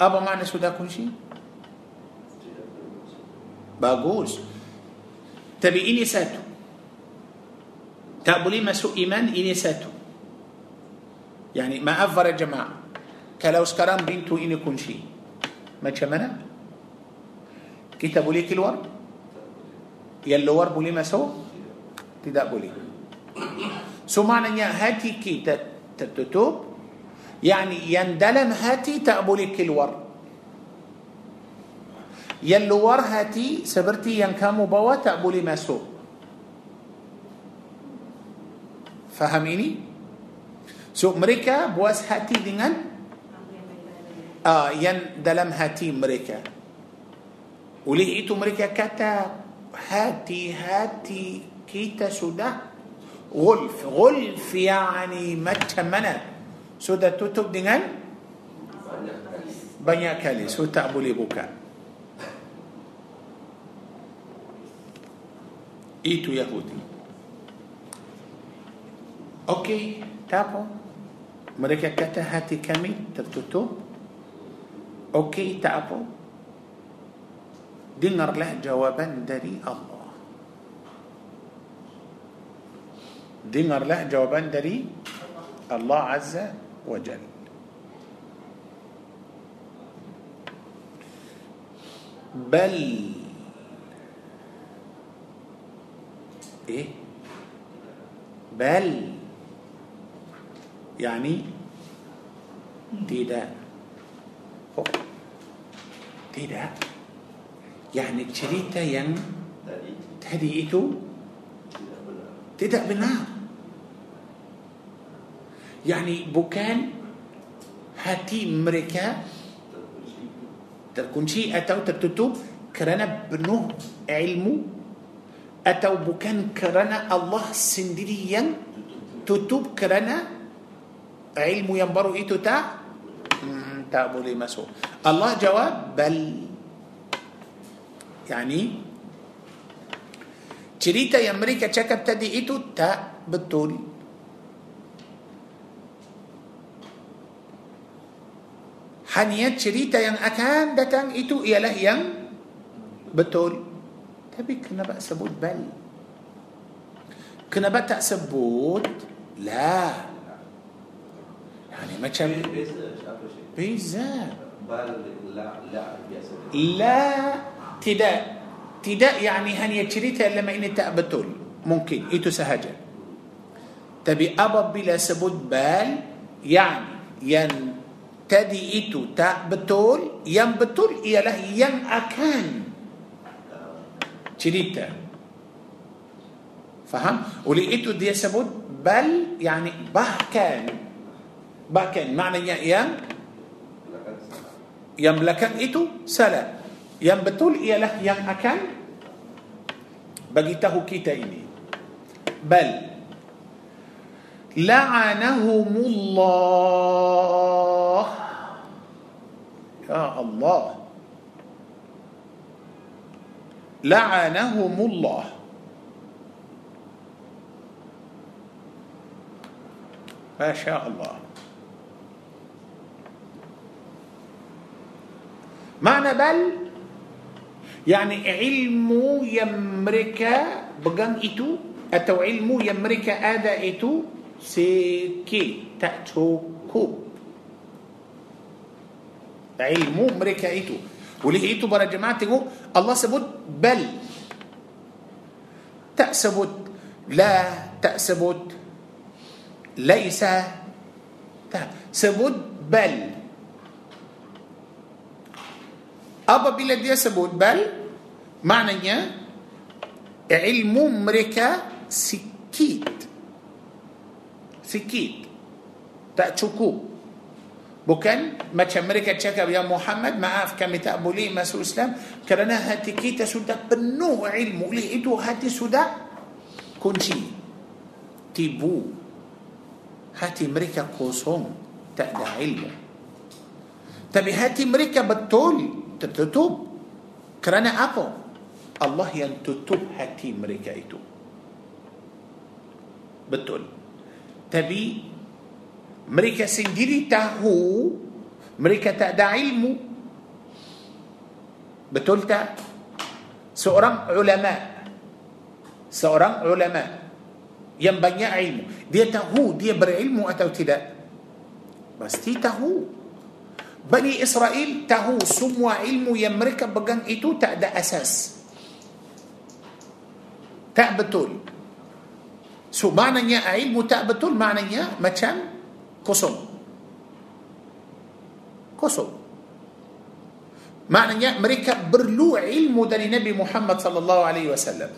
Apa makna sudah kunci? Bagus. Tapi ini satu. Tak boleh masuk iman ini satu. Yani maaf para jemaah. Kalau sekarang pintu ini kunci Macam mana? Kita boleh keluar? Yang luar boleh masuk? Tidak boleh So maknanya hati kita tertutup يعني yang dalam hati tak boleh keluar yang luar hati seperti yang kamu bawa tak boleh masuk faham ni? So mereka puas hati dengan ah yang dalam hati mereka. وليه إيتو مريكا كتا هاتي هاتي كيتا سودا. غلف غلف يعني ما تمنت Sudah tutup dengan banyak kali. So tak boleh buka. Itu Yahudi. Okey, tak apa. Mereka kata hati kami tertutup Okey tak apa Dengarlah jawaban dari Allah Dengarlah jawaban dari Allah Azza وجل. بل إيه؟ بل يعني تيده تيده يعني تشريته ين تهدئته تدع بالنار. يعني بوكان هاتي مريكا تركونشي أتاو ترتتو كرنا بنو علمو أتاو بوكان كرنا الله سندريا تتوب كرنا علمو ينبرو إيتو تا تابولي مسو الله جواب بل يعني cerita yang mereka cakap tadi itu tak betul. hanya cerita yang akan datang itu ialah yang betul. Tapi kenapa sebut bal? Kenapa tak sebut la? Yani macam beza bal la la biasa. La tidak. Tidak yani hanya cerita lama ini tak betul. Mungkin itu sahaja. Tapi apabila sebut bal yani yang tadi itu tak betul yang betul ialah yang akan cerita. Faham? Oleh itu dia sebut bal yani bahkan bahkan maknanya yang yang belakang itu salah. Yang betul ialah yang akan bagi tahu kita ini. Bal لعنهم الله. يا الله. لعنهم الله. ما شاء الله. معنى بل؟ يعني ilmu yang mereka belajar itu? Atau ilmu yang mereka ada itu? Sikit atau cukup ilmu mereka itu. Oleh itu para jemaah الله sebut بل. Tak sebut لا tak sebut ليس tak. بل. Apabila dia sebut بل. معنى ilmu mereka سكي Sikit. Tak cukup. Bukan macam mereka cakap Ya Muhammad maaf kami tak boleh masuk Islam Kerana hati kita sudah penuh ilmu. Oleh itu hati sudah kunci. Tibu. Hati mereka kosong. Tak ada ilmu. Tapi hati mereka betul tertutup. Kerana apa? Allah yang tutup hati mereka itu. Betul tapi mereka sendiri tahu mereka tak ada ilmu betul tak seorang ulama seorang ulama yang banyak ilmu dia tahu dia berilmu atau tidak pasti tahu Bani Israel tahu semua ilmu yang mereka pegang itu tak ada asas. Tak betul. So maknanya ilmu tak betul maknanya macam kosong. Kosong. Maknanya mereka perlu ilmu dari Nabi Muhammad sallallahu alaihi wasallam.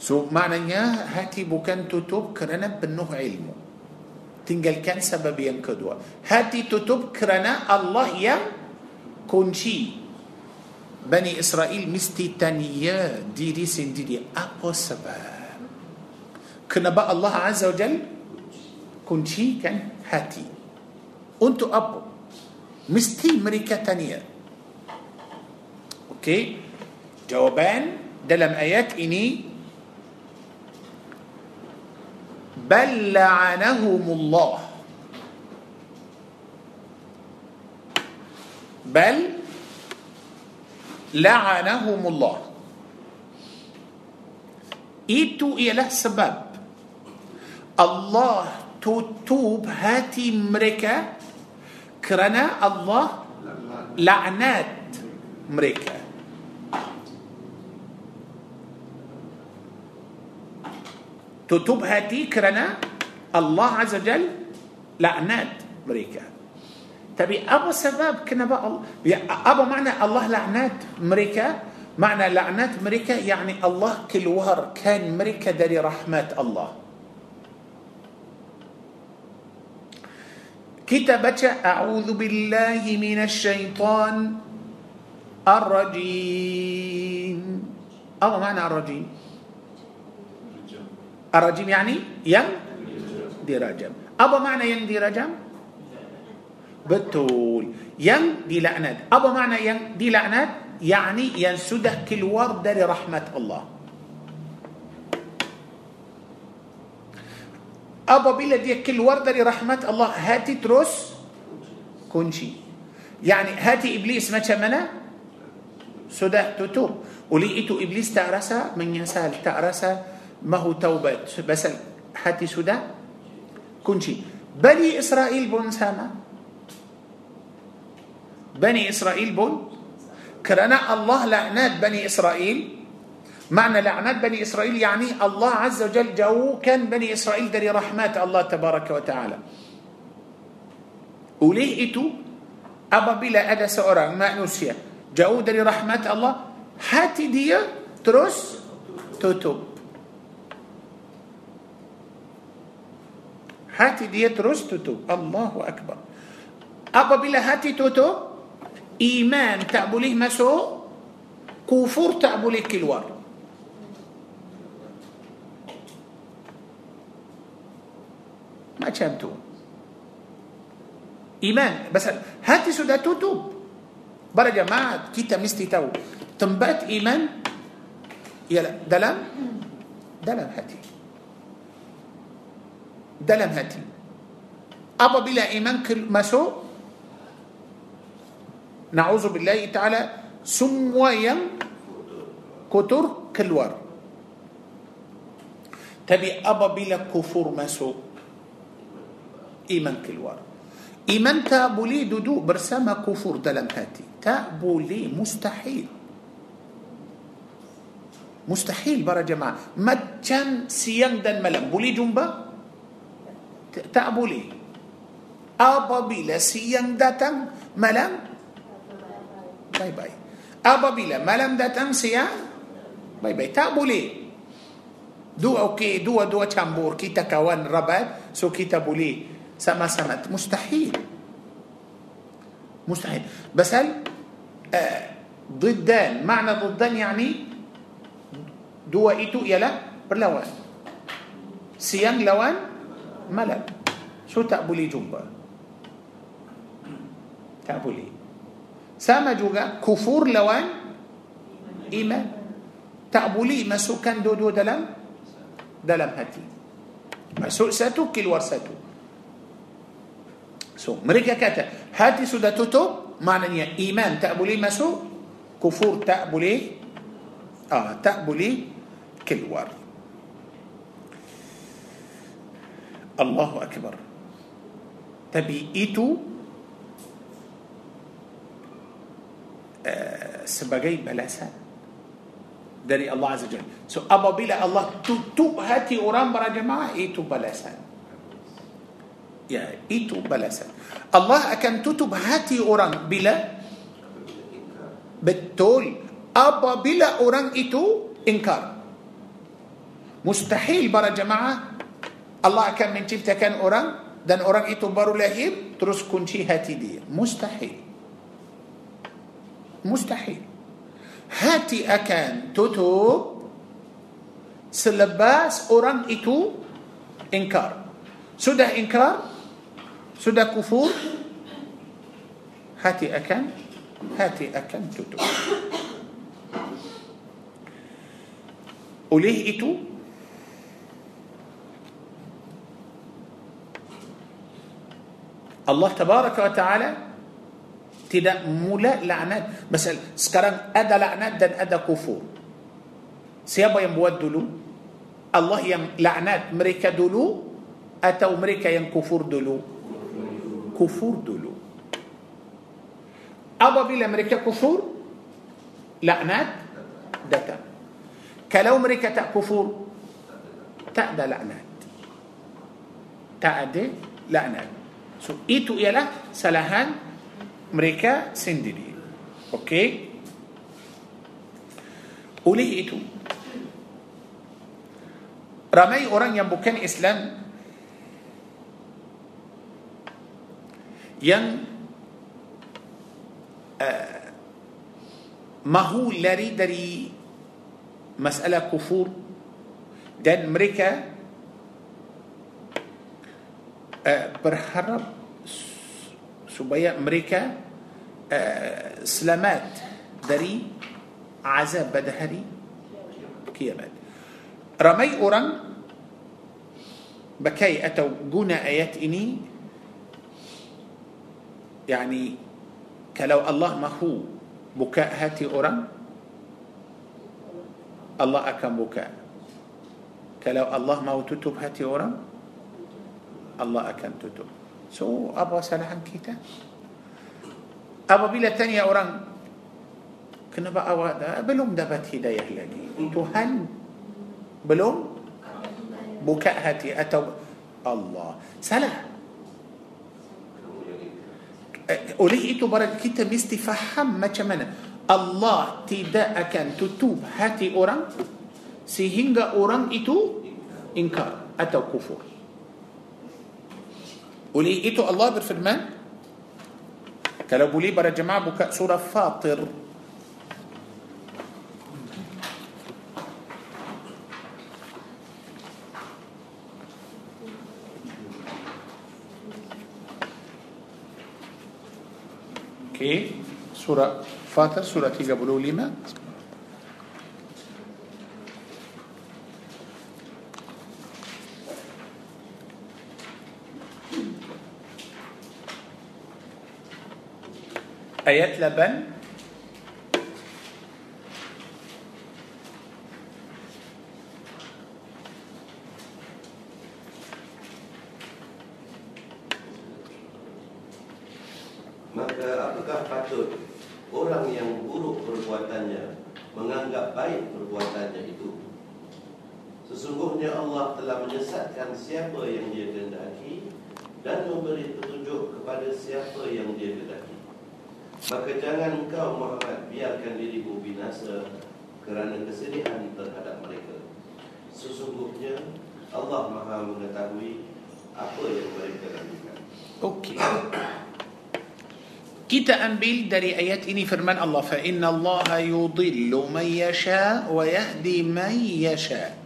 So maknanya hati bukan tutup kerana penuh ilmu. tinggalkan sebab yang kedua hati tutup kerana Allah yang kunci بني إسرائيل مستي تانية ديري سندري أقوى سبب بقى الله عز وجل كنشي كان هاتي أنتو أبو مستي مريكا تانية أوكي جوابان دلم آيات إني بل لعنهم الله بل لعنهم الله itu ialah sebab Allah tutup hati mereka kerana Allah laknat mereka tutup hati kerana Allah Azza Jal laknat mereka. تبي أبا سبب كنا بقى أبا معنى الله لعنات مريكا معنى لعنات مريكا يعني الله كل وهر كان مريكا داري رحمة الله. كتابة أعوذ بالله من الشيطان الرجيم. أبا معنى الرجيم. الرجيم يعني ين دي رجم أبا معنى ين دي رجم betul yang dilaknat apa makna yang dilaknat yakni yang sudah keluar dari rahmat Allah apabila dia keluar dari rahmat Allah hati terus kunci yani hati iblis macam mana sudah tutup oleh itu iblis tak rasa menyesal tak rasa mau توبة sebab hati sudah kunci بني إسرائيل pun sama بني إسرائيل pun kerana الله laknat بني إسرائيل. makna laknat بني إسرائيل يعني الله عز وجل jauhkan بني إسرائيل dari rahmat الله تبارك وتعالى. oleh itu apabila ada seorang manusia jauh dari rahmat الله. hati dia terus tutup hati dia terus tutup. Allahu Akbar. Apabila hati tutup, إيمان tak boleh masuk كفر tak boleh keluar. ما تشانتو إيمان. بس هاتي سودا توتو برا جماعة كيتا مستي تاو. تنبأت إيمان؟ يلا دلم؟ دلم هاتي. دلم هاتي. أبا بلا إيمان كل مسو؟ نعوذ بالله تعالى سمويا كتر كلور تبي أبا بلا كفر مسو إيمان كلور إيمان تابولي دودو برسام كفر دلم هاتي. تابولي مستحيل. مستحيل برا جماعة. مجان كان سيان دن ملم. بولي جنبا؟ تابولي. أبا بلا سيان داتن ملم. Bye-bye Apabila malam datang siang Bye-bye Tak boleh Dua okey, dua-dua campur Kita kawan rabat So kita boleh sama-sama Mustahil Mustahil Basal uh, ضدان معنى ضدان يعني dua itu ialah berlawan siang lawan malam so tak boleh jumpa tak boleh sama juga kufur lawan iman. Tak boleh masukkan dua-dua dalam dalam hati. Masuk satu keluar satu. So mereka kata hati sudah tutup maknanya iman tak boleh masuk kufur tak boleh ah tak boleh keluar. Allahu akbar. Tapi itu uh, sebagai balasan dari Allah Azza Jalla. So apabila Allah tutup hati orang berjemaah itu balasan. Ya, itu balasan. Allah akan tutup hati orang bila Betul. Apabila orang itu ingkar. Mustahil para jemaah Allah akan menciptakan orang dan orang itu baru lahir terus kunci hati dia. Mustahil. مستحيل. hati akan tutup selepas orang itu ingkar. sudah ingkar sudah kufur. hati akan hati akan tutup. أوليه إتو الله تبارك وتعالى tidak mula laknat. Misal, sekarang ada laknat dan ada kufur. Siapa yang buat dulu? Allah yang laknat mereka dulu atau mereka yang kufur dulu? Kufur dulu. apabila mereka kufur laknat datang kalau mereka tak kufur tak ada laknat tak ada laknat so itu ialah salahan mereka sendiri. Okey? Oleh itu ramai orang yang bukan Islam yang mahu lari dari masalah kufur dan mereka uh, berharap supaya mereka uh, selamat dari azab pada hari kiamat ramai orang pakai atau guna ayat ini yani kalau Allah mahu buka hati orang Allah akan buka kalau Allah mahu tutup hati orang Allah akan tutup so apa kesalahan kita? Apabila tanya orang kenapa awak dah, belum dapat hidayah lagi. Tuhan belum buka hati atau Allah. Salah. Oleh itu para kita mesti faham macam mana Allah tidak akan tutup hati orang sehingga orang itu ingkar atau kufur ولقيته الله بالفرمان؟ كلابو لي برا جماعة بكاء سورة فاطر سورة فاطر سورة تيجا بلو لي ما ayat 8 mereka. Sesungguhnya Allah Maha mengetahui apa yang mereka lakukan. Okey. Kita ambil dari ayat ini firman Allah fa inna Allah yudillu man yasha wa yahdi man yasha.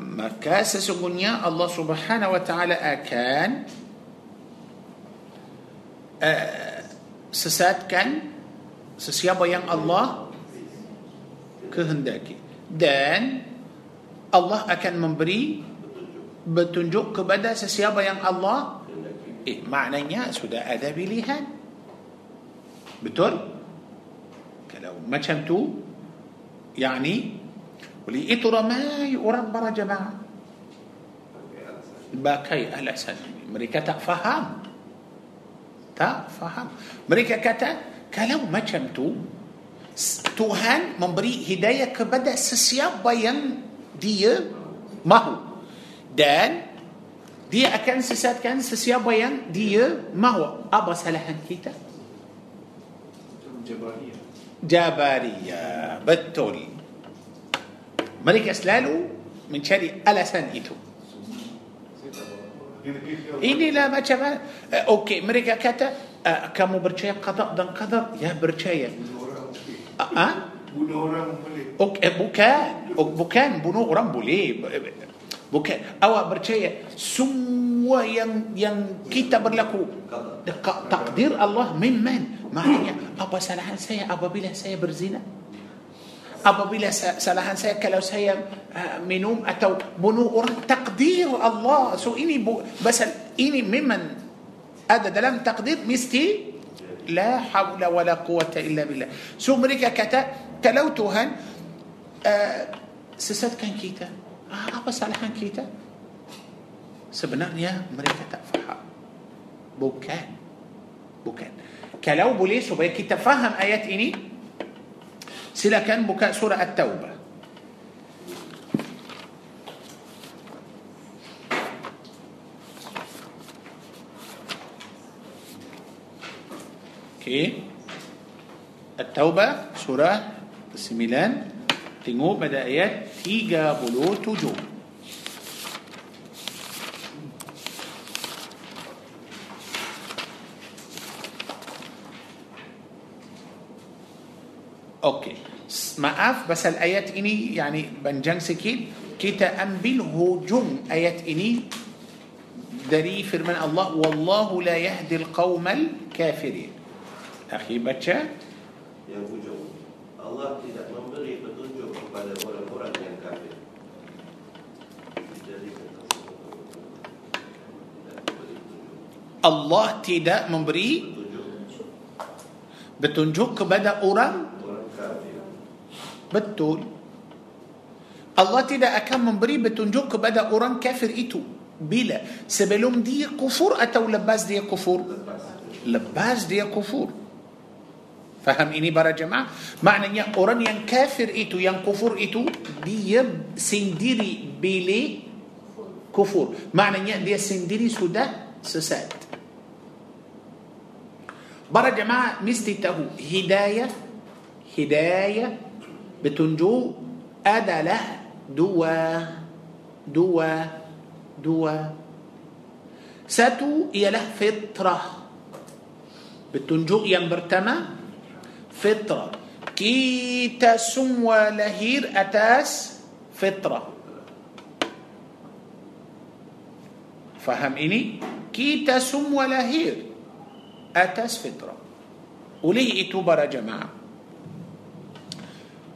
Maka sesungguhnya Allah Subhanahu wa taala akan uh, sesatkan sesiapa yang Allah kehendaki dan Allah akan memberi petunjuk kepada sesiapa yang Allah eh maknanya sudah ada pilihan. Betul? Kalau macam tu yani oleh itu ramai orang para jemaah. Bakai alasan mereka tak faham. Tak faham. Mereka kata kalau macam tu Tuhan memberi hidayah kepada sesiapa yang dia mahu dan dia akan sesatkan sesiapa yang dia mahu apa salahan kita Jabariyah. Jabariyah betul mereka selalu mencari alasan itu. Inilah macam uh, Okey mereka kata uh, Kamu percaya qada dan qadar Ya percaya Bunuh orang. Ah, ah? Boleh. okay, eh, Bukan Oh, Bukan bunuh orang boleh Bukan Awak percaya Semua yang yang kita berlaku takdir Allah mimman Maknanya Apa kesalahan saya apabila saya berzina Apabila sa- kesalahan saya kalau saya uh, minum atau bunuh orang takdir Allah. So ini bu, pasal ini memang ada dalam takdir mesti la hawla wala quwata illa billah. So mereka kata kalau Tuhan uh, sesatkan kita, ah, apa kesalahan kita? Sebenarnya mereka tak faham. Bukan. Bukan. Kalau boleh supaya kita faham ayat ini, silakan buka surah At-Taubah. Okey. At-Taubah surah 9 tengok pada ayat 37. Okey. Maaf pasal ayat ini yani panjang sikit. Kita ambil hujung ayat ini dari firman Allah wallahu la yahdi al-qaumal kafirin. Akhi baca Yang hujung Allah tidak memberi petunjuk kepada orang-orang yang kafir Allah tidak memberi Petunjuk kepada orang betul. Allah tidak akan memberi petunjuk kepada orang kafir itu bila sebelum dia kufur atau lepas dia kufur lepas dia kufur Faham ini para jemaah? Maknanya orang yang kafir itu, yang kufur itu, dia sendiri bila kufur. Maknanya dia sendiri sudah sesat. Para jemaah mesti tahu hidayah, hidayah petunjuk adalah dua, dua, dua. Satu ialah fitrah. Petunjuk yang pertama fitrah. Kita semua lahir atas fitrah. Faham ini? Kita semua lahir atas fitrah. Oleh itu para jemaah.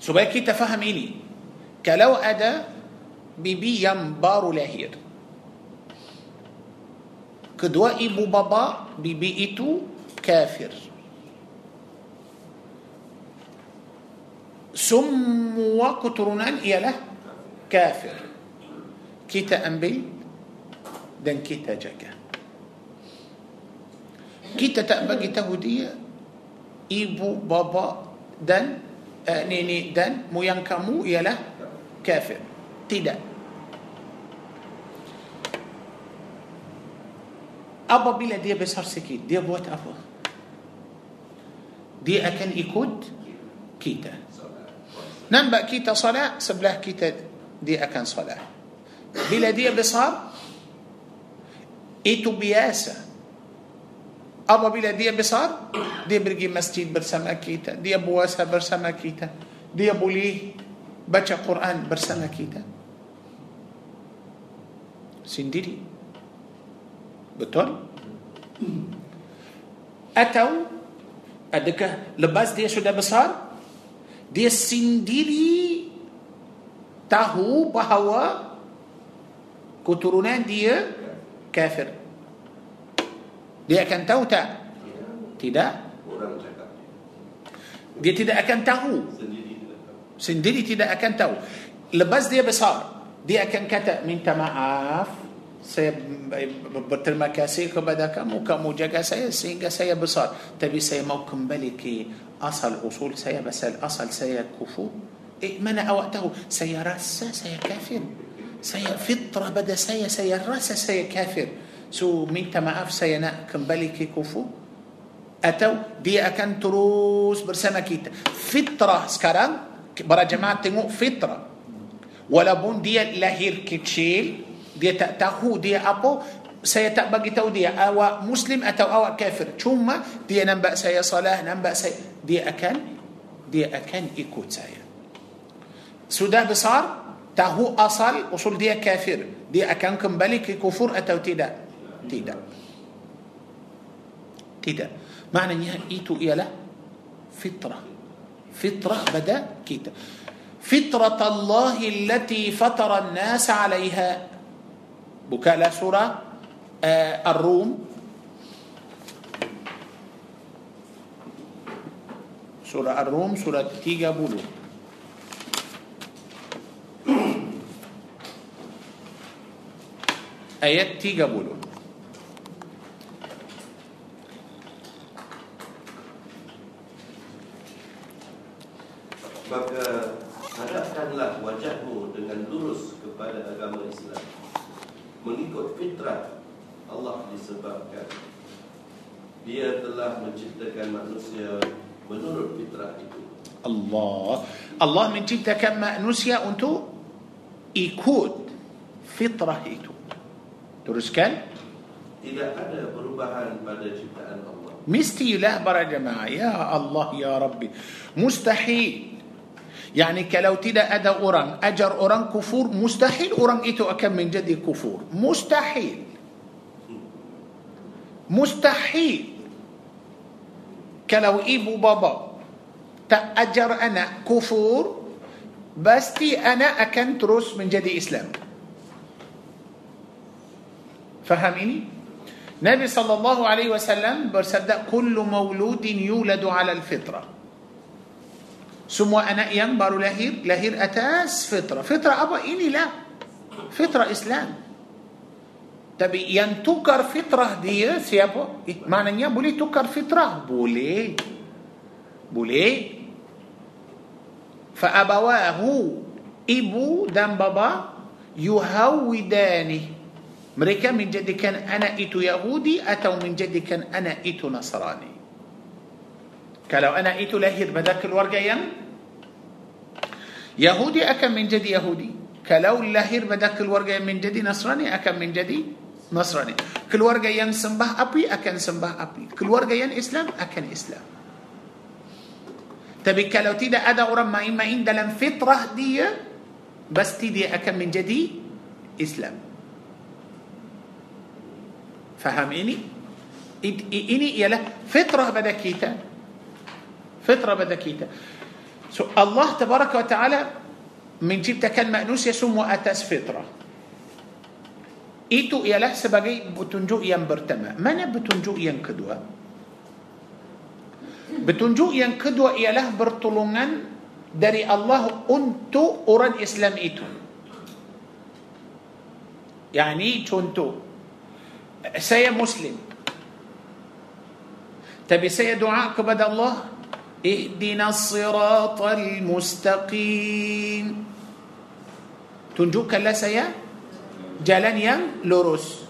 Supaya kita faham ini. Kalau ada bibi yang baru lahir. Kedua ibu bapa bibi itu kafir. Keturunan ialah kafir kita ambil dan kita jaga kita tak bagi tahu dia ibu bapa dan uh, nenek dan moyang kamu ialah kafir tidak apabila dia besar sikit dia buat apa dia akan ikut kita nampak kita salat sebelah kita dia akan salat bila dia besar itu biasa. Apabila dia besar dia pergi masjid bersama kita dia puasa bersama kita dia boleh baca Quran bersama kita. Sendiri. Betul? Atau adakah lepas dia sudah besar dia sendiri tahu bahawa keturunan dia kafir. Dia akan tahu tak? Tidak. Dia tidak akan tahu. sendiri tidak akan tahu. Lepas dia besar dia akan kata minta maaf. Saya berterima kasih kepada kamu. Kamu jaga saya sehingga saya besar. Tapi saya mau kembali ke أصل أصول سيا بس الأصل سيا كفو إيمان أوقته. سيا رأس سيا كافر. سيا فطرة بدا سيا سيا رأس سيا كافر. سو مين تماف سيا نا كمبالي كي كفو أتو دي أكن تروس برسما كيتا فطرة سكران. برا جماعة تنو فطرة. walaupun dia lahir kecil dia tak tahu dia apa saya tak tahu dia awak مسلم muslim awak kafir. kafir cuma dia nampak saya salah nampak saya dia akan dia akan ikut saya. sudah besar tahu asal usul dia kafir. dia akan kembali kufur atau tidak. tidak. tidak. maknanya itu ialah فطرة. فطرة بدأ كيتا. فطرة الله التي فطر الناس عليها. بكالا سورة آه، الروم. Surah Ar-Rum surat 30. ayat 30 Maka hadapkanlah wajahmu dengan lurus kepada agama Islam. Mengikut fitrah Allah disebabkan. Dia telah menciptakan manusia menurut fitrah itu Allah Allah menciptakan manusia untuk ikut fitrah itu teruskan Tidak ada perubahan pada ciptaan Allah mestilah para jemaah ya Allah ya Rabbi mustahil يعني kalau tidak ada orang ajar orang kufur mustahil orang itu akan menjadi kufur mustahil mustahil kalau ibu bapa tak ajar anak kufur pasti anak akan terus menjadi Islam faham ini Nabi sallallahu alaihi wasallam bersabda kullu mauludin yuladu ala al-fitrah semua anak yang baru lahir lahir atas fitrah. Fitrah apa? Inilah fitrah Islam. Tapi yang tukar fitrah dia siapa? Eh, maknanya boleh tukar fitrah? Boleh. Boleh. Fa'abawahu ibu dan bapa yuhawidani mereka menjadikan anak itu Yahudi atau menjadikan anak itu Nasrani. Kalau anak itu lahir pada keluarga yang Yahudi akan menjadi Yahudi. Kalau lahir pada keluarga yang menjadi Nasrani akan menjadi Nasrani. Keluarga yang sembah api akan sembah api. Keluarga yang Islam akan Islam. Tapi kalau tidak ada orang main-main dalam fitrah dia, pasti dia akan menjadi Islam. Faham ini? Ini ialah fitrah pada kita. fitrah pada kita. So Allah tabaraka wa ta'ala menciptakan manusia semua atas fitrah. Itu ialah sebagai petunjuk yang pertama. Mana petunjuk yang kedua? Petunjuk yang kedua ialah bertolongan dari Allah untuk orang Islam itu. Yani contoh, saya Muslim. Tapi saya doa kepada Allah, Ihdina mustaqim. Tunjukkanlah saya jalan yang lurus.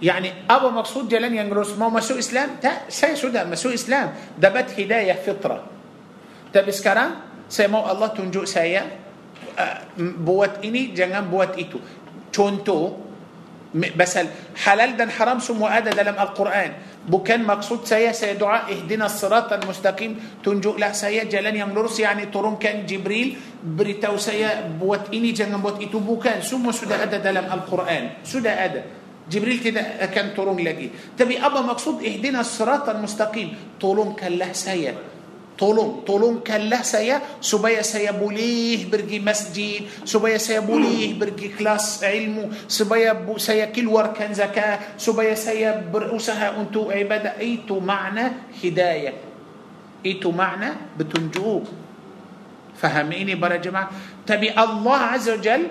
يعني apa maksud jalan yang lurus mau masuk Islam tak saya sudah masuk Islam dapat hidayah fitrah tapi sekarang saya mau Allah tunjuk saya uh, buat ini jangan buat itu contoh basal halal dan haram semua ada dalam Al-Quran bukan maksud saya saya doa اهدنا الصراط المستقيم. tunjuklah saya jalan yang lurus يعني turunkan جبريل beritahu saya buat ini jangan buat itu bukan semua sudah ada dalam القرآن. sudah ada جبريل تدا كان ترون لقي. تبي أبا مقصود اهدنا الصراط المستقيم. ترون كان لا سيا. Tolong, tolongkanlah saya supaya saya boleh pergi masjid, supaya saya boleh pergi kelas ilmu, supaya saya keluarkan zakat, supaya saya berusaha untuk ibadah. Itu makna hidayah. Itu makna petunjuk. Faham ini para jemaah? Tapi Allah Azza wa Jalla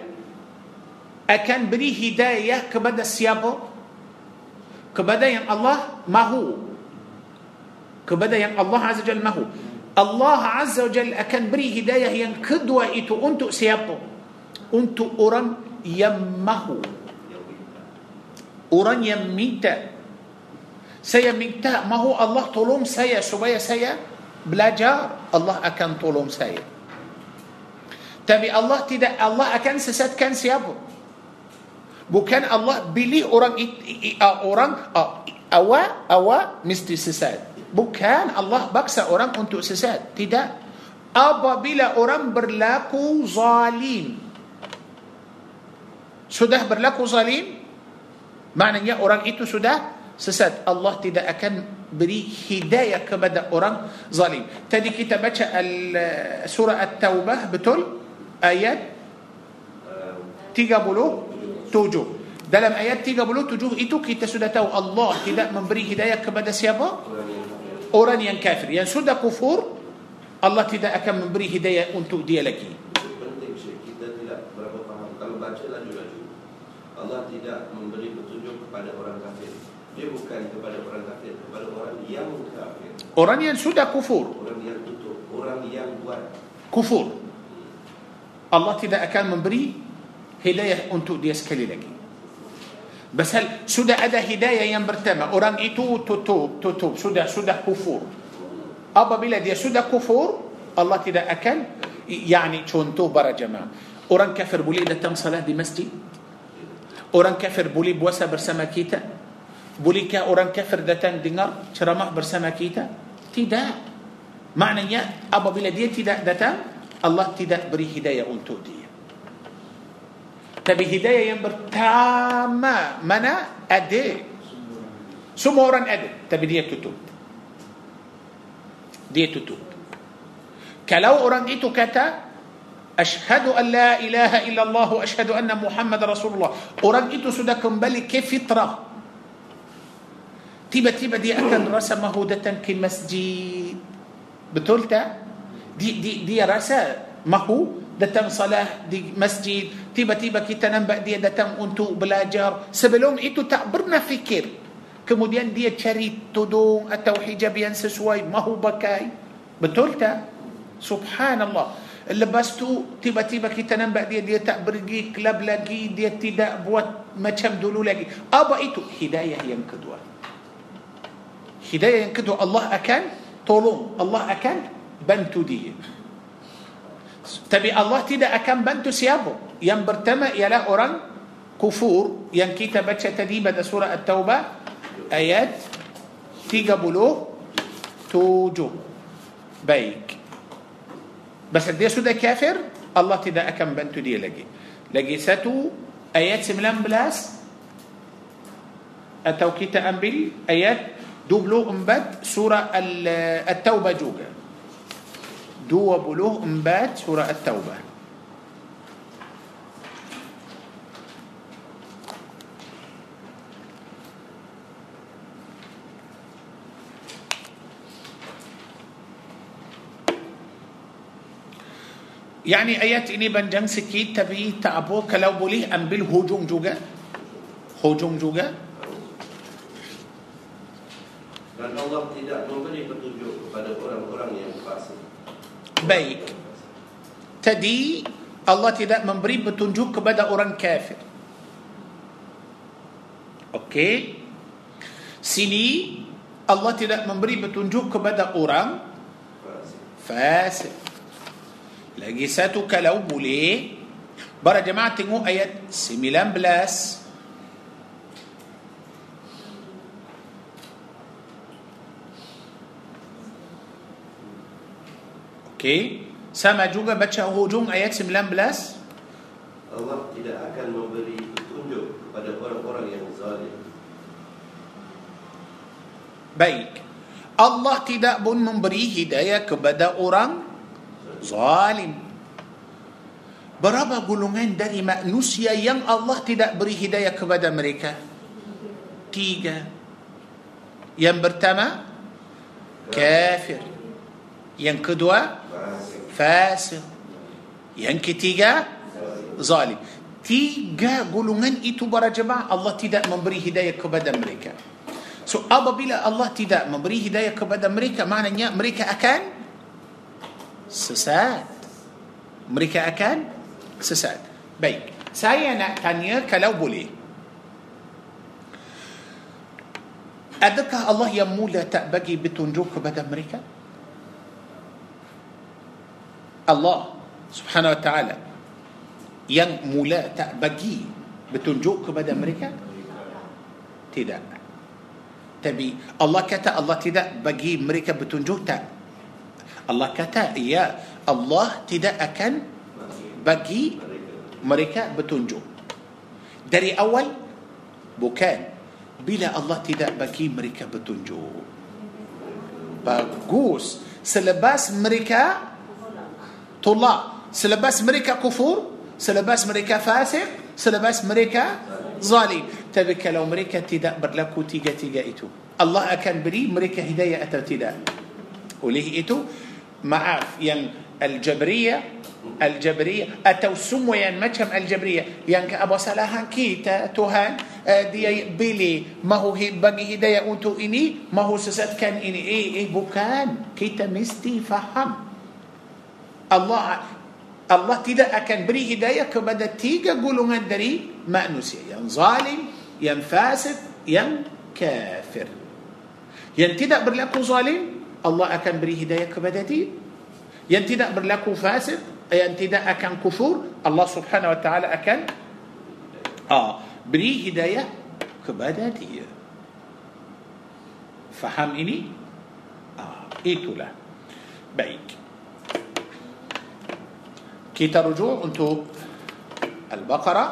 akan beri hidayah kepada siapa? Kepada yang Allah mahu. Kepada yang Allah Azza Jal mahu. Allah Azza Jal akan beri hidayah yang kedua itu untuk siapa? Untuk orang yang mahu. Orang yang minta. Saya minta mahu Allah tolong saya supaya saya belajar. Allah akan tolong saya. Tapi Allah tidak Allah akan sesatkan siapa? bukan Allah pilih orang uh, orang uh, awak awak mesti sesat bukan Allah baksa orang untuk sesat. Tidak. Apabila orang berlaku zalim. Sudah berlaku zalim? Maknanya orang itu sudah sesat. Allah tidak akan beri hidayah kepada orang zalim. Tadi kita baca al, surah at-taubah betul? Ayat 30 tujuh. Dalam ayat 37 itu kita sudah tahu Allah tidak memberi hidayah kepada siapa? Orang yang kafir. Yang sudah kufur, Allah tidak akan memberi hidayah untuk dia lagi. Penting sih, kita tidak berapa paham. Kalau baca laju-laju, Allah tidak memberi petunjuk kepada orang kafir. Dia bukan kepada orang kafir, kepada orang yang kafir. Orang yang sudah kufur. Orang yang tutup, orang yang buat kufur. Allah tidak akan memberi hidayah untuk dia sekali lagi. Pasal sudah ada hidayah yang pertama, orang itu tutup, tutup, sudah sudah kufur. Apabila dia sudah kufur, Allah tidak akan yani contoh para jemaah. Orang kafir boleh datang salat di masjid? Orang kafir boleh puasa bersama kita? Bolehkah orang kafir datang dengar ceramah bersama kita? Tidak. Maknanya apabila dia tidak datang, Allah tidak beri hidayah untuk dia. Tapi hidayah yang pertama mana ada. Semua orang ada. Tapi dia tutup. Dia tutup. Kalau orang itu kata Ashhadu an la ilaha illallah wa ashhadu anna Muhammad Rasulullah. Orang itu sudah kembali ke fitrah. Tiba-tiba dia akan rasa mahu datang ke masjid. Betul tak? Dia, dia, dia rasa mahu datang salah di masjid tiba-tiba kita nampak dia datang untuk belajar. Sebelum itu tak pernah fikir. Kemudian dia cari tudung atau hijab yang sesuai mahu pakai. Betul tak? Subhanallah. Lepas tu tiba-tiba kita nampak dia dia tak pergi kelab lagi dia tidak buat macam dulu lagi. Apa itu? Hidayah yang kedua. Hidayah yang kedua Allah akan tolong. Allah akan bantu dia Tapi Allah tidak akan bantu siapa. Yang pertama ialah orang kufur yang kita baca tadi pada surah At-Taubah ayat 37. Baik. Bas dia sudah kafir, Allah tidak akan bantu dia lagi. Lagi satu ayat 19 atau kita ambil ayat 24 surah At-Taubah juga. دو بلوغ امبات سورة التوبة يعني آيات إني بنجن سكيت تبي تعبوك لو بليه أم بالهجوم جوجا هجوم جوجا لأن الله tidak memberi petunjuk kepada orang-orang yang fasik. Baik. Tadi Allah tidak memberi petunjuk kepada orang kafir. Okey. Sini Allah tidak memberi petunjuk kepada orang Fasik. Lagi satu kalau boleh Para jemaah tengok ayat 19 Okey Sama juga baca hujung ayat 19 Allah tidak akan memberi petunjuk kepada orang-orang yang zalim. Baik Allah tidak pun memberi hidayah kepada orang zalim Berapa golongan dari manusia yang Allah tidak beri hidayah kepada mereka? Tiga. Yang pertama, kafir. Yang kedua, Fasik. Yang ketiga, zalim. Tiga golongan itu para jemaah Allah tidak memberi hidayah kepada mereka. So apabila Allah tidak memberi hidayah kepada mereka, maknanya mereka akan sesat. Mereka akan sesat. Baik. Saya nak tanya kalau boleh. Adakah Allah yang mula tak bagi petunjuk kepada mereka? Allah subhanahu wa ta'ala yang mula tak bagi petunjuk kepada mereka? Tidak. Tapi Allah kata Allah tidak bagi mereka petunjuk tak? Allah kata ya Allah tidak akan bagi mereka petunjuk. Dari awal bukan bila Allah tidak bagi mereka petunjuk. Bagus. Selepas mereka طلاب. selepas mereka kufur selepas mereka فاسق selepas mereka ظالم. tapi kalau mereka tidak berlaku tiga tiga itu. الله akan beri mereka hidayah atau tidak oleh itu؟ maaf yang الجبرية الجبرية. atau semua yang مجم الجبرية. yang kata kesalahan kita Tuhan dia boleh mahu bagi hidayah untuk ini mahu sesatkan ini. eh eh bukan kita mesti faham. Allah Allah tidak akan beri hidayah kepada tiga golongan dari manusia. Yang zalim yang fasik yang kafir. Yang tidak berlaku zalim Allah akan beri hidayah kepada dia. Yang tidak berlaku fasik yang tidak akan kufur Allah subhanahu wa ta'ala akan ah, beri hidayah kepada dia. Faham ini? Ah, itulah. Baik كي ترجعوا انتو البقرة.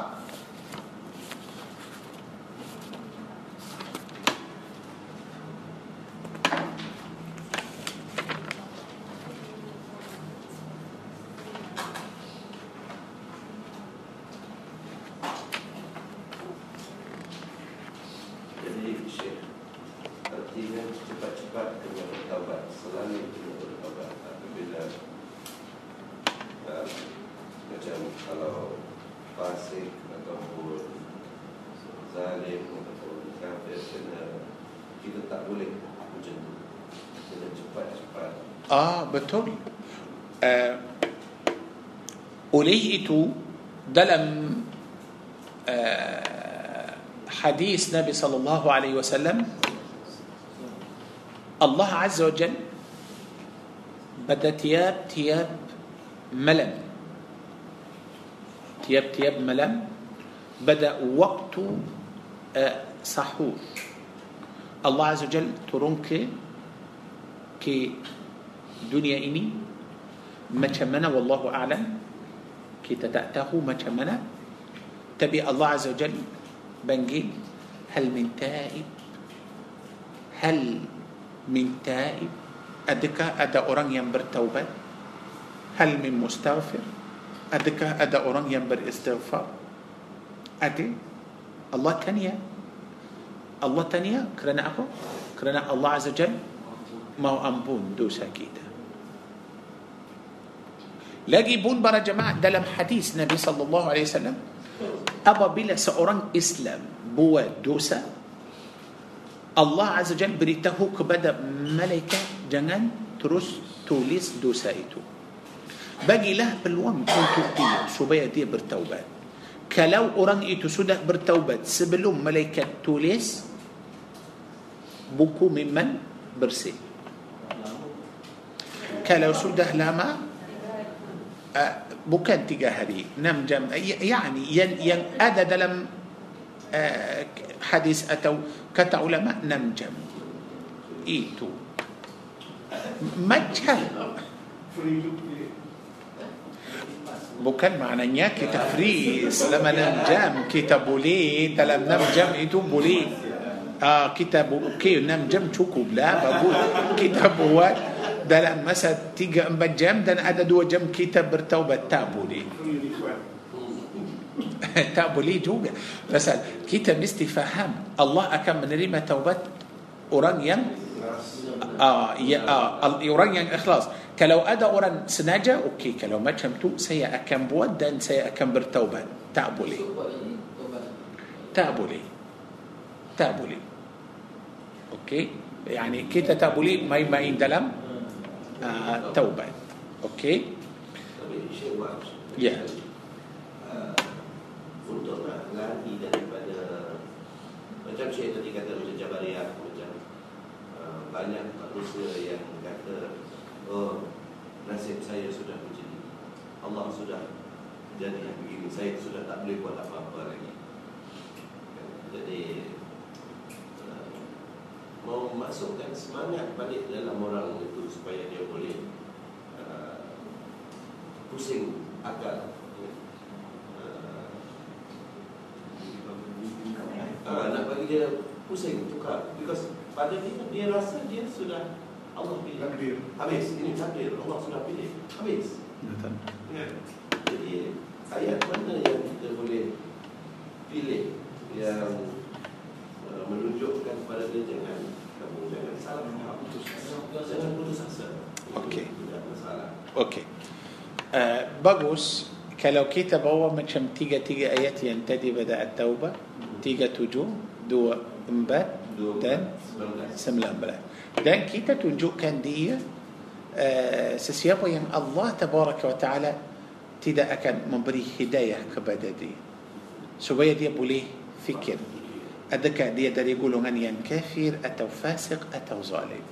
ده لم آه، حديث نبي صلى الله عليه وسلم. الله عز وجل بدأ تياب تياب ملم. تياب تياب ملم. بدأ وقت آه، سحور. الله عز وجل ترونك كي دنيا إني ما والله أعلم. Kita tak tahu macam mana tapi Allah Azza wa Jal panggil hal min taib hal min taib adakah ada orang yang bertaubat hal min mustaghfir adakah ada orang yang beristighfar ada Allah tanya Allah tanya kerana apa kerana Allah Azza wa Jal mau ampun dosa kita Lagi pun para jemaah dalam hadis Nabi sallallahu alaihi wasallam apabila seorang Islam buat dosa Allah Azza Jalla beritahu kepada malaikat jangan terus tulis dosa itu. Bagilah peluang untuk dia supaya dia bertaubat. Kalau orang itu sudah bertaubat sebelum malaikat tulis buku memang bersih. Kalau sudah lama uh, أه، بوكان تجاهري نم جم يعني ين ين هذا دلم أه، حديث أتوا كت علماء. نم جم. إيتو. ما جل بوكان معنى نيا كتفريس لما نم جم. كتابو لي دلم نم جم. إيتو بولي. آه كتابو كي نم جم. شو كوبلا بقول كتابو ده مثلا تيجي ام بجام ده أنا قاعد جام كتاب برتوبه تابو لي تابو لي مثلا كتاب مستي فهم الله اكم من ريما توبت اورانيان آه يا آه اخلاص كلو ادى اوران سناجا أوكي كلو ما تشمتو سي اكم بودا سي اكم برتوبه تابو لي تابو لي تابو لي أوكي يعني كيتا تابولي ما ماي دلم uh, taubat. Okey? Tapi Wan Ya. uh, Untuk nak lari daripada Macam Syekh tadi kata macam Jabariyah Macam uh, banyak manusia yang kata Oh nasib saya sudah menjadi Allah sudah jadi begini. Saya sudah tak boleh buat apa-apa lagi. Jadi Mau masukkan semangat balik dalam orang itu Supaya dia boleh uh, pusing akal. Uh, nak bagi dia pusing tukar. Because pada dia dia rasa dia sudah Allah pilih. Takdir. habis ini takdir. Allah sudah pilih. Habis. Betul. Ya. jadi ayat mana yang kita boleh pilih yang uh, menunjukkan kepada dia jangan kamu jangan salah faham jangan putus asa Okey. Tidak masalah Okey. Uh, bagus kalau kita bawa macam tiga-tiga ayat yang tadi pada At-Taubah, tiga tujuh, dua empat dan sembilan belas. Dan kita tunjukkan dia uh, sesiapa yang Allah Tabaraka wa Ta'ala tidak akan memberi hidayah kepada dia. Supaya dia boleh fikir. Adakah dia dari golongan yang kafir atau fasik atau zalim?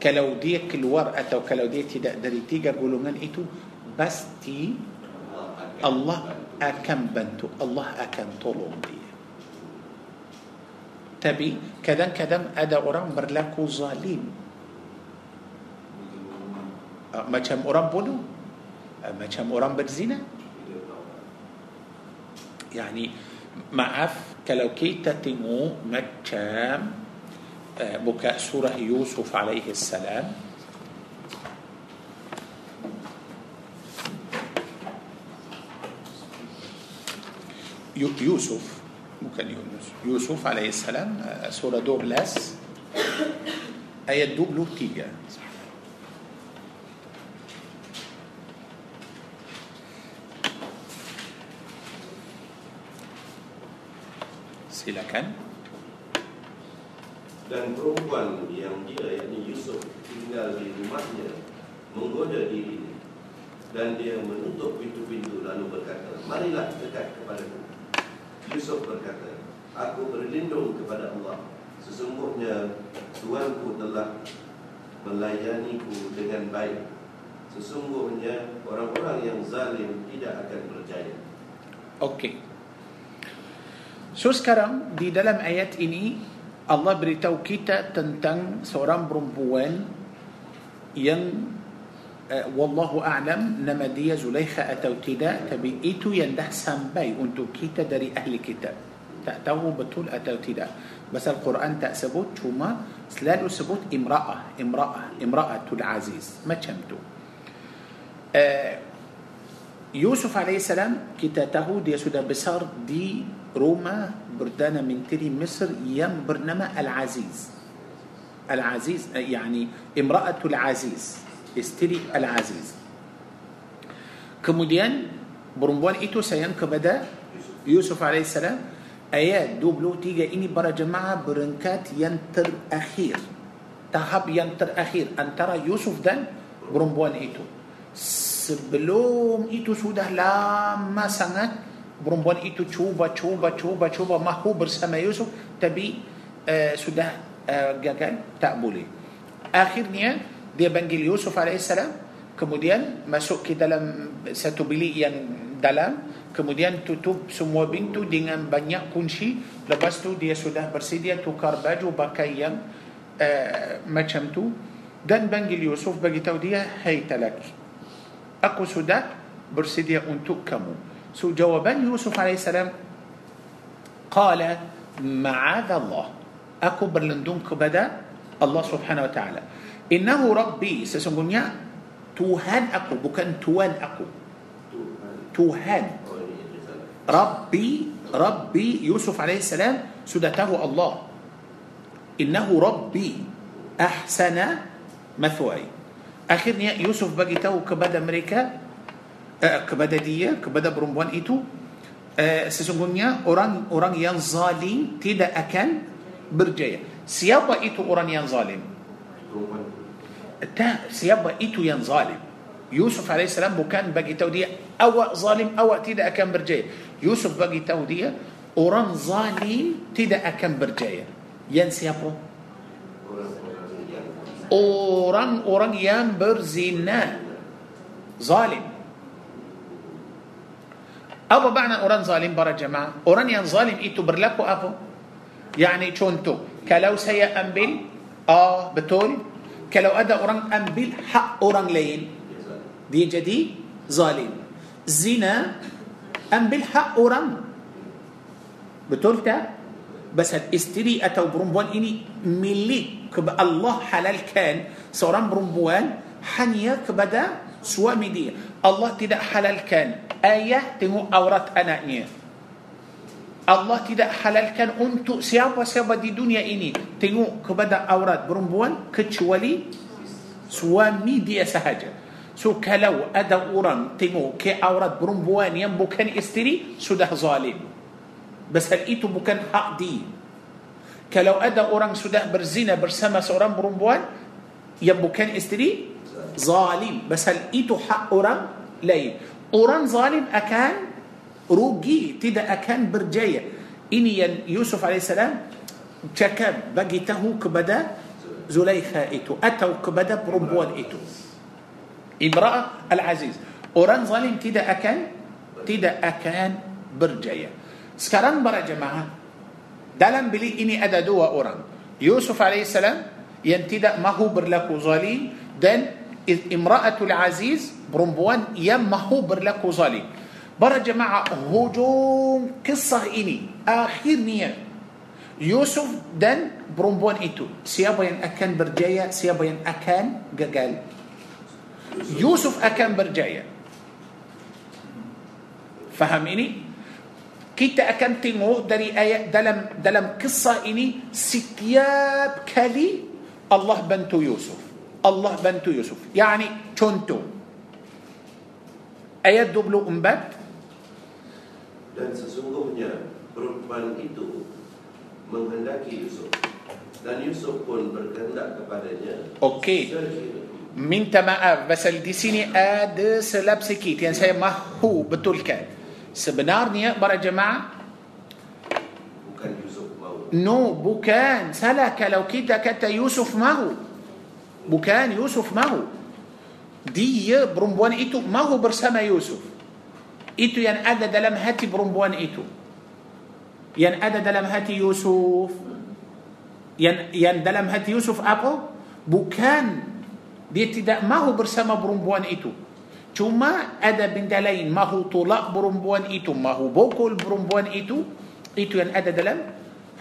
Kalau dia keluar atau kalau dia tidak dari tiga golongan itu, pasti Allah akan bantu, Allah akan tolong dia. Tapi kadang-kadang ada orang berlaku zalim. Ah, macam orang bodoh, ah, Macam orang berzina. Yani, maaf, كلو كيتا تمو مكام بكاء سورة يوسف عليه السلام يوسف ممكن يونس يوسف عليه السلام surah dua belas ayat dua puluh tiga silakan Dan perempuan yang dia yakni Yusuf tinggal di rumahnya menggoda dirinya dan dia menutup pintu-pintu lalu berkata, "Marilah dekat kepadaku." Yusuf berkata, "Aku berlindung kepada Allah. Sesungguhnya tuanku telah melayaniku dengan baik. Sesungguhnya orang-orang yang zalim tidak akan berjaya." Okey. So sekarang di dalam ayat ini Allah beritahu kita tentang seorang perempuan yang uh, wallahu a'lam nama dia Zulaikha atau tidak tapi itu yang dah sampai untuk kita dari ahli kitab. Tak tahu betul atau tidak. Pasal Quran tak sebut cuma selalu sebut imra'ah, imra'ah, imra'atul aziz. Macam tu. Uh, Yusuf alaihissalam kita tahu dia sudah besar di rumah perdana menteri Mesir yang bernama Al-Aziz. Al-Aziz yani imra'atul Aziz, istri Al-Aziz. kemudian perempuan itu sayang kepada Yusuf alaihissalam ayat 23 ini para jemaah berengkat yang terakhir tahap yang terakhir antara Yusuf dan perempuan itu sebelum itu sudah lama sangat perempuan itu cuba cuba cuba cuba mahu bersama Yusuf tapi uh, sudah uh, gagal tak boleh. Akhirnya dia panggil Yusuf alaihissalam kemudian masuk ke dalam satu bilik yang dalam kemudian tutup semua pintu dengan banyak kunci. Lepas tu dia sudah bersedia tukar baju pakai yang uh, macam tu. Dan panggil Yusuf bagi tahu dia hai talak aku sudah bersedia untuk kamu سو جوابا يوسف عليه السلام قال معاذ الله. أكو برلندون كبدا الله سبحانه وتعالى. إنه ربي سيسنقنيا توهان أكو بكن توان أكو. توهان. ربي ربي يوسف عليه السلام سدته الله. إنه ربي أحسن مثواي أخيرا يوسف بقيته كبدأ أمريكا kepada dia kepada perempuan itu uh, sesungguhnya orang orang yang zalim tidak akan berjaya siapa itu orang yang zalim tak siapa itu yang zalim Yusuf AS bukan bagi tahu dia awak zalim awak tidak akan berjaya Yusuf bagi tahu dia orang zalim tidak akan berjaya yang siapa Orang-orang orang-orang yang berzina zalim apa makna orang zalim para jemaah orang yang zalim itu berlaku apa يعني contoh kalau saya ambil ah betul kalau ada orang ambil hak orang lain dia jadi zalim zina ambil hak orang betul tak bas isteri atau perempuan ini milik Allah halalkan seorang perempuan hanya kepada suami dia Allah tidak halalkan ayah tengok aurat anaknya Allah tidak halalkan untuk siapa-siapa di dunia ini tengok kepada aurat perempuan kecuali suami dia sahaja. So kalau ada orang tengok ke aurat perempuan yang bukan isteri sudah zalim. Pasal itu bukan hak dia. Kalau ada orang sudah berzina bersama seorang perempuan yang bukan isteri ظالم. مثلا itu hak orang lain orang ظالم akan rugi. tidak akan berjaya ini يوسف عليه السلام juga begitu kepada زليخة itu. atau kepada perempuan itu. امرأة العزيز. orang ظالم tidak akan؟ tidak akan berjaya sekarang para jemaah. dalam bilik ini ada ada dua orang. يوسف عليه السلام yang tidak mahu berlaku ظالم. dan امرأة العزيز perempuan yang mahu berlaku zalim para jemaah hujung قصة ini. akhirnya. يوسف dan perempuan itu siapa yang akan berjaya siapa yang akan gagal يوسف akan berjaya فهم إني؟ كيتا أكان تنغو داري آية دلم, دلم قصة إني. ستياب كالي الله بنتو يوسف. Allah bantu Yusuf yani contoh ayat 24 Dan sesungguhnya perempuan itu menghendaki Yusuf dan Yusuf pun berkehendak kepadanya. Okey. Minta maaf pasal di sini ada selap sikit yang saya mahu betulkan. Sebenarnya para jemaah bukan Yusuf mau. no bukan salah kalau kita kata Yusuf mahu. Bukan Yusuf mahu. Dia perempuan itu mahu bersama Yusuf. Itu yang ada dalam hati perempuan itu. Yang ada dalam hati Yusuf. Yang yang dalam hati Yusuf apa? Bukan dia tidak mahu bersama perempuan itu. Cuma ada benda lain mahu tolak perempuan itu, mahu bokol perempuan itu, itu yang ada dalam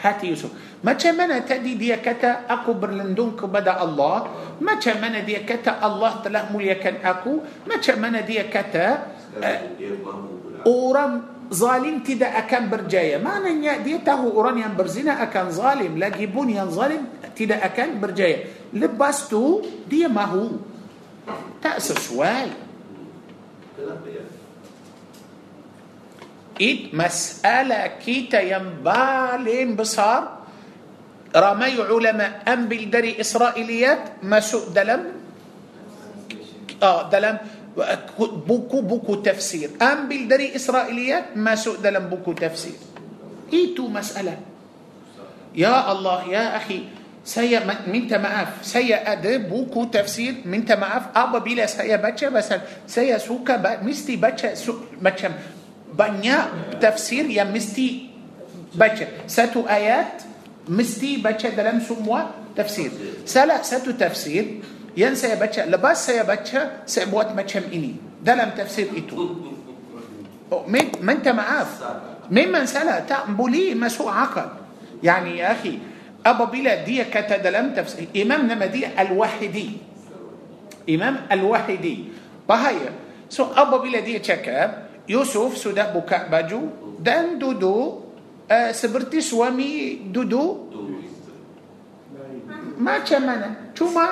hati Yusuf. Macam mana tadi dia kata aku berlindung kepada Allah, macam mana dia kata Allah telah muliakan aku, macam mana dia kata pula. orang zalim tidak akan berjaya. Maknanya dia tahu orang yang berzina akan zalim. Lagi pun yang zalim tidak akan berjaya. Lepas tu dia mahu. Tak sesuai. Kenapa ya? Akidah masalah kita yang paling besar. Ramai ulama ambil dari إسرائيليات masuk dalam. آه dalam. buku-buku tafsir. ambil dari إسرائيليات masuk dalam buku tafsir. Itu masalah. يا الله يا أخي Saya minta maaf saya ada buku tafsir. Minta maaf apabila saya baca, saya suka mesti baca so baca banyak tafsir ya mesti belajar satu ayat mesti belajar dalam semua tafsir. Salah satu tafsir. Yang saya belajar lepas saya belajar sebut macam ini. Dalam tafsir itu. Min minta maaf من من سلا؟ تا بولي مسوء عقل. يعني يا أخي أبا بلا دي كتا دلم تفسير. إمامنا مدي الوحدي إمام الوحدي بهاي سو أبا بلا دي تشكب Yusuf sudah buka baju dan duduk uh, seperti suami duduk. Macam mana? Cuma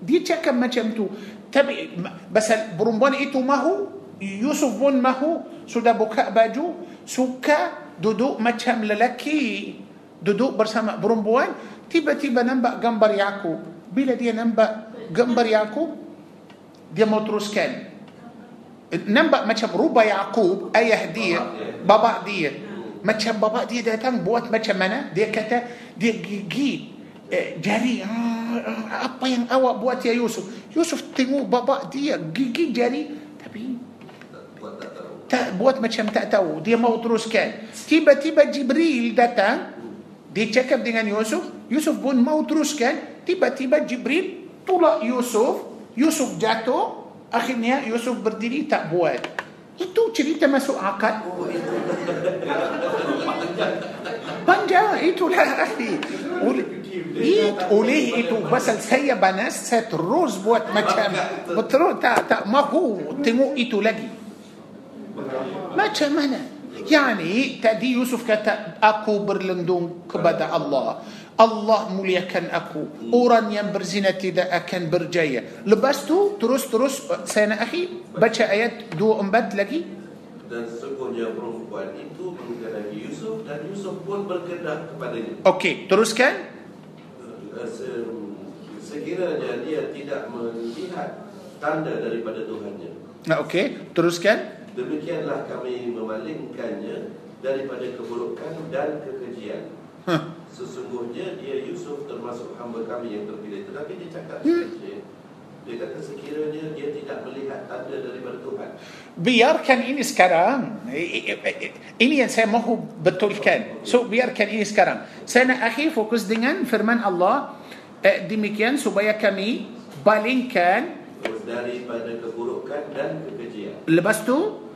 dia cakap macam tu. Tapi pasal perempuan itu mahu Yusuf pun mahu sudah buka baju suka duduk macam lelaki duduk bersama perempuan. Tiba-tiba nampak gambar Yakub bila dia nampak gambar Yakub dia mau teruskan nampak macam rubah Yakub ayah dia bapa dia. macam bapa dia datang buat macam mana? Dia kata dia gigi eh, jari apa yang awak buat ya Yusuf? Yusuf tengok bapa dia gigi jari tapi tak buat macam tak tahu. Dia mau teruskan. Tiba-tiba Jibril datang dia cakap dengan Yusuf Yusuf pun mau teruskan. Tiba-tiba Jibril tolak Yusuf. Yusuf jatuh akhirnya Yusuf berdiri tak buat itu cerita masuk akal panjang itulah ahli oleh itu pasal saya banas saya terus buat macam betul tak tak mahu tengok itu lagi macam mana Yani tadi Yusuf kata aku berlindung kepada Allah. Allah muliakan aku. Orang yang berzina tidak akan berjaya. Lepas tu terus-terus saya nak akhi baca ayat 24 lagi. Dan sesungguhnya perempuan itu menggenai Yusuf dan Yusuf pun berkedah kepadanya. Okey, teruskan. Sekiranya dia tidak melihat tanda daripada Tuhannya. Okey, teruskan. Demikianlah kami memalingkannya daripada keburukan dan kekejian. Huh. Sesungguhnya dia Yusuf termasuk hamba kami yang terpilih. Tetapi dia cakap hmm. dia kata sekiranya dia tidak melihat tanda daripada Tuhan. Biarkan ini sekarang. Ini yang saya mahu betulkan. So biarkan ini sekarang. Saya nak akhir fokus dengan firman Allah. Eh, demikian supaya kami balingkan daripada keburukan dan kekejian. Lepas tu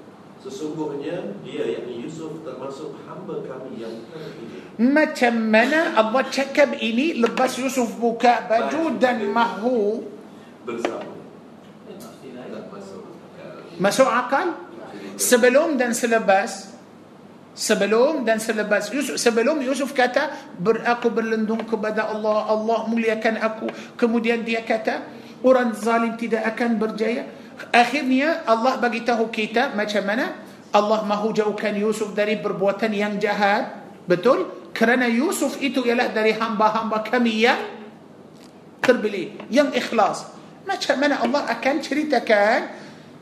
Sesungguhnya dia yakni Yusuf termasuk hamba kami yang terpilih. Macam mana Allah cakap ini lepas Yusuf buka baju dan mahu? Bersama. Masuk akal? Sebelum dan selepas? Sebelum dan selepas Yusuf, Sebelum Yusuf kata ber, Aku berlindung kepada Allah Allah muliakan aku. Kemudian dia kata Orang zalim tidak akan berjaya Akhirnya Allah bagi tahu kita macam mana Allah mahu jauhkan Yusuf dari perbuatan yang jahat. Betul? Kerana Yusuf itu ialah dari hamba-hamba kami yang terpilih, yang ikhlas. Macam mana Allah akan ceritakan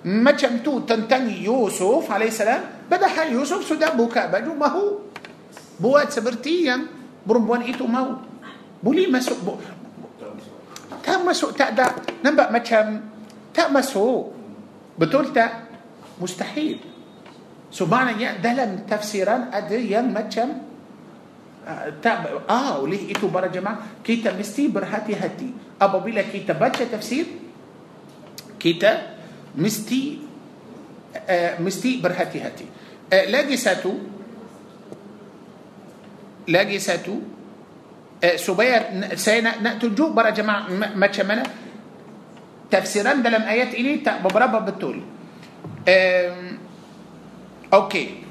macam tu tentang Yusuf alaihissalam padahal Yusuf sudah buka baju mahu buat seperti yang perempuan itu mahu boleh masuk bu- tak masuk tak ada nampak macam تأ مسحوق بتقول تأ مستحيل. سبحان يا دلم تفسيرا أدي ين متشم. آه oleh itu para jemaah. Kita mesti berhati-hati. Apabila kita baca tafsir. Kita mesti آه، mesti berhati-hati. آه، lagi satu. Lagi satu. آه، supaya saya nak tahu juga para jemaah macam mana tafsiran dalam ayat ini tak beberapa betul. Um, Okey.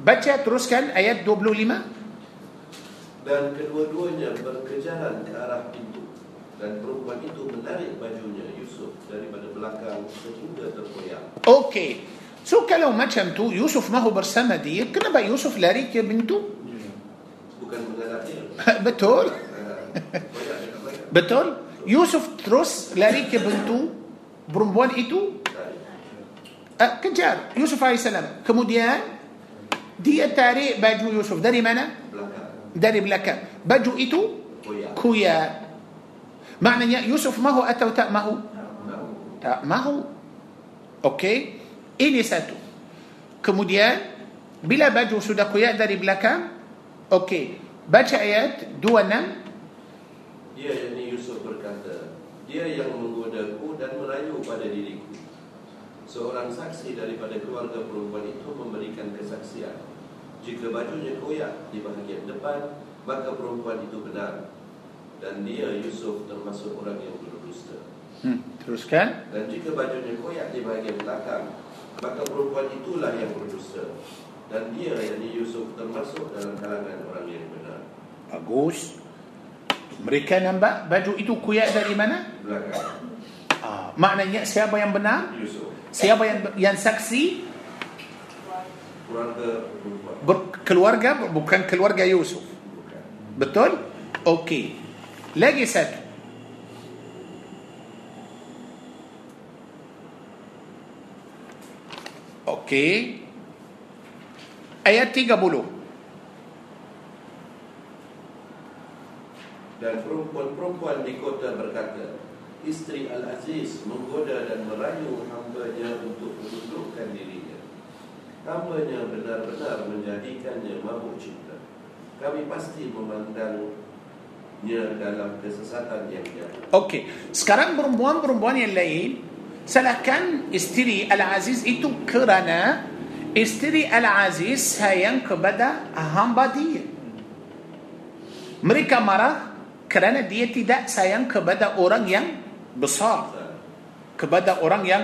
Baca teruskan ayat 25. Dan kedua-duanya berkejaran ke arah pintu. Dan perempuan itu menarik bajunya Yusuf daripada belakang sehingga terkoyak. Okey. So kalau macam tu Yusuf mahu bersama dia Kenapa Yusuf lari ke pintu? Bukan mengadap dia. Betul Ah. Betul Yusuf terus lari ke pintu Perempuan itu uh, Kejar Yusuf AS Kemudian Dia tarik baju Yusuf. Dari mana? Dari belakang. Baju itu. Kuya Maknanya Yusuf mahu atau tak mahu? Tak mahu. Okey. Ini satu. Kemudian Bila baju sudah kuyak dari belakang Okey. Baca ayat 26 Dia yang ni Yusuf berkata, dia yang menggodaku dan merayu pada diriku. Seorang saksi daripada keluarga perempuan itu memberikan kesaksian. Jika bajunya koyak di bahagian depan, maka perempuan itu benar. Dan dia Yusuf termasuk orang yang berdusta. hmm, Teruskan Dan jika bajunya koyak di bahagian belakang, maka perempuan itulah yang berdusta. Dan dia yang Yusuf termasuk dalam kalangan orang yang benar. Bagus Mereka nampak baju itu kuyak dari mana? Belakang Ah, maknanya siapa yang benar? Yusuf, Siapa yang yang saksi? keluarga. Ber- keluarga bukan keluarga Yusuf. Bukan. Betul? Okey. Lagi satu. Okey. Ayat 30. Dan perempuan-perempuan di kota berkata, Isteri Al-Aziz menggoda dan merayu hambanya untuk menundukkan dirinya. Hambanya benar-benar menjadikannya mabuk cinta. Kami pasti memandangnya dalam kesesatan yang jatuh. Okey. Sekarang perempuan-perempuan yang lain salahkan isteri Al-Aziz itu kerana isteri Al-Aziz sayang kepada hamba dia. Mereka marah kerana dia tidak sayang kepada orang yang besar. Kepada orang yang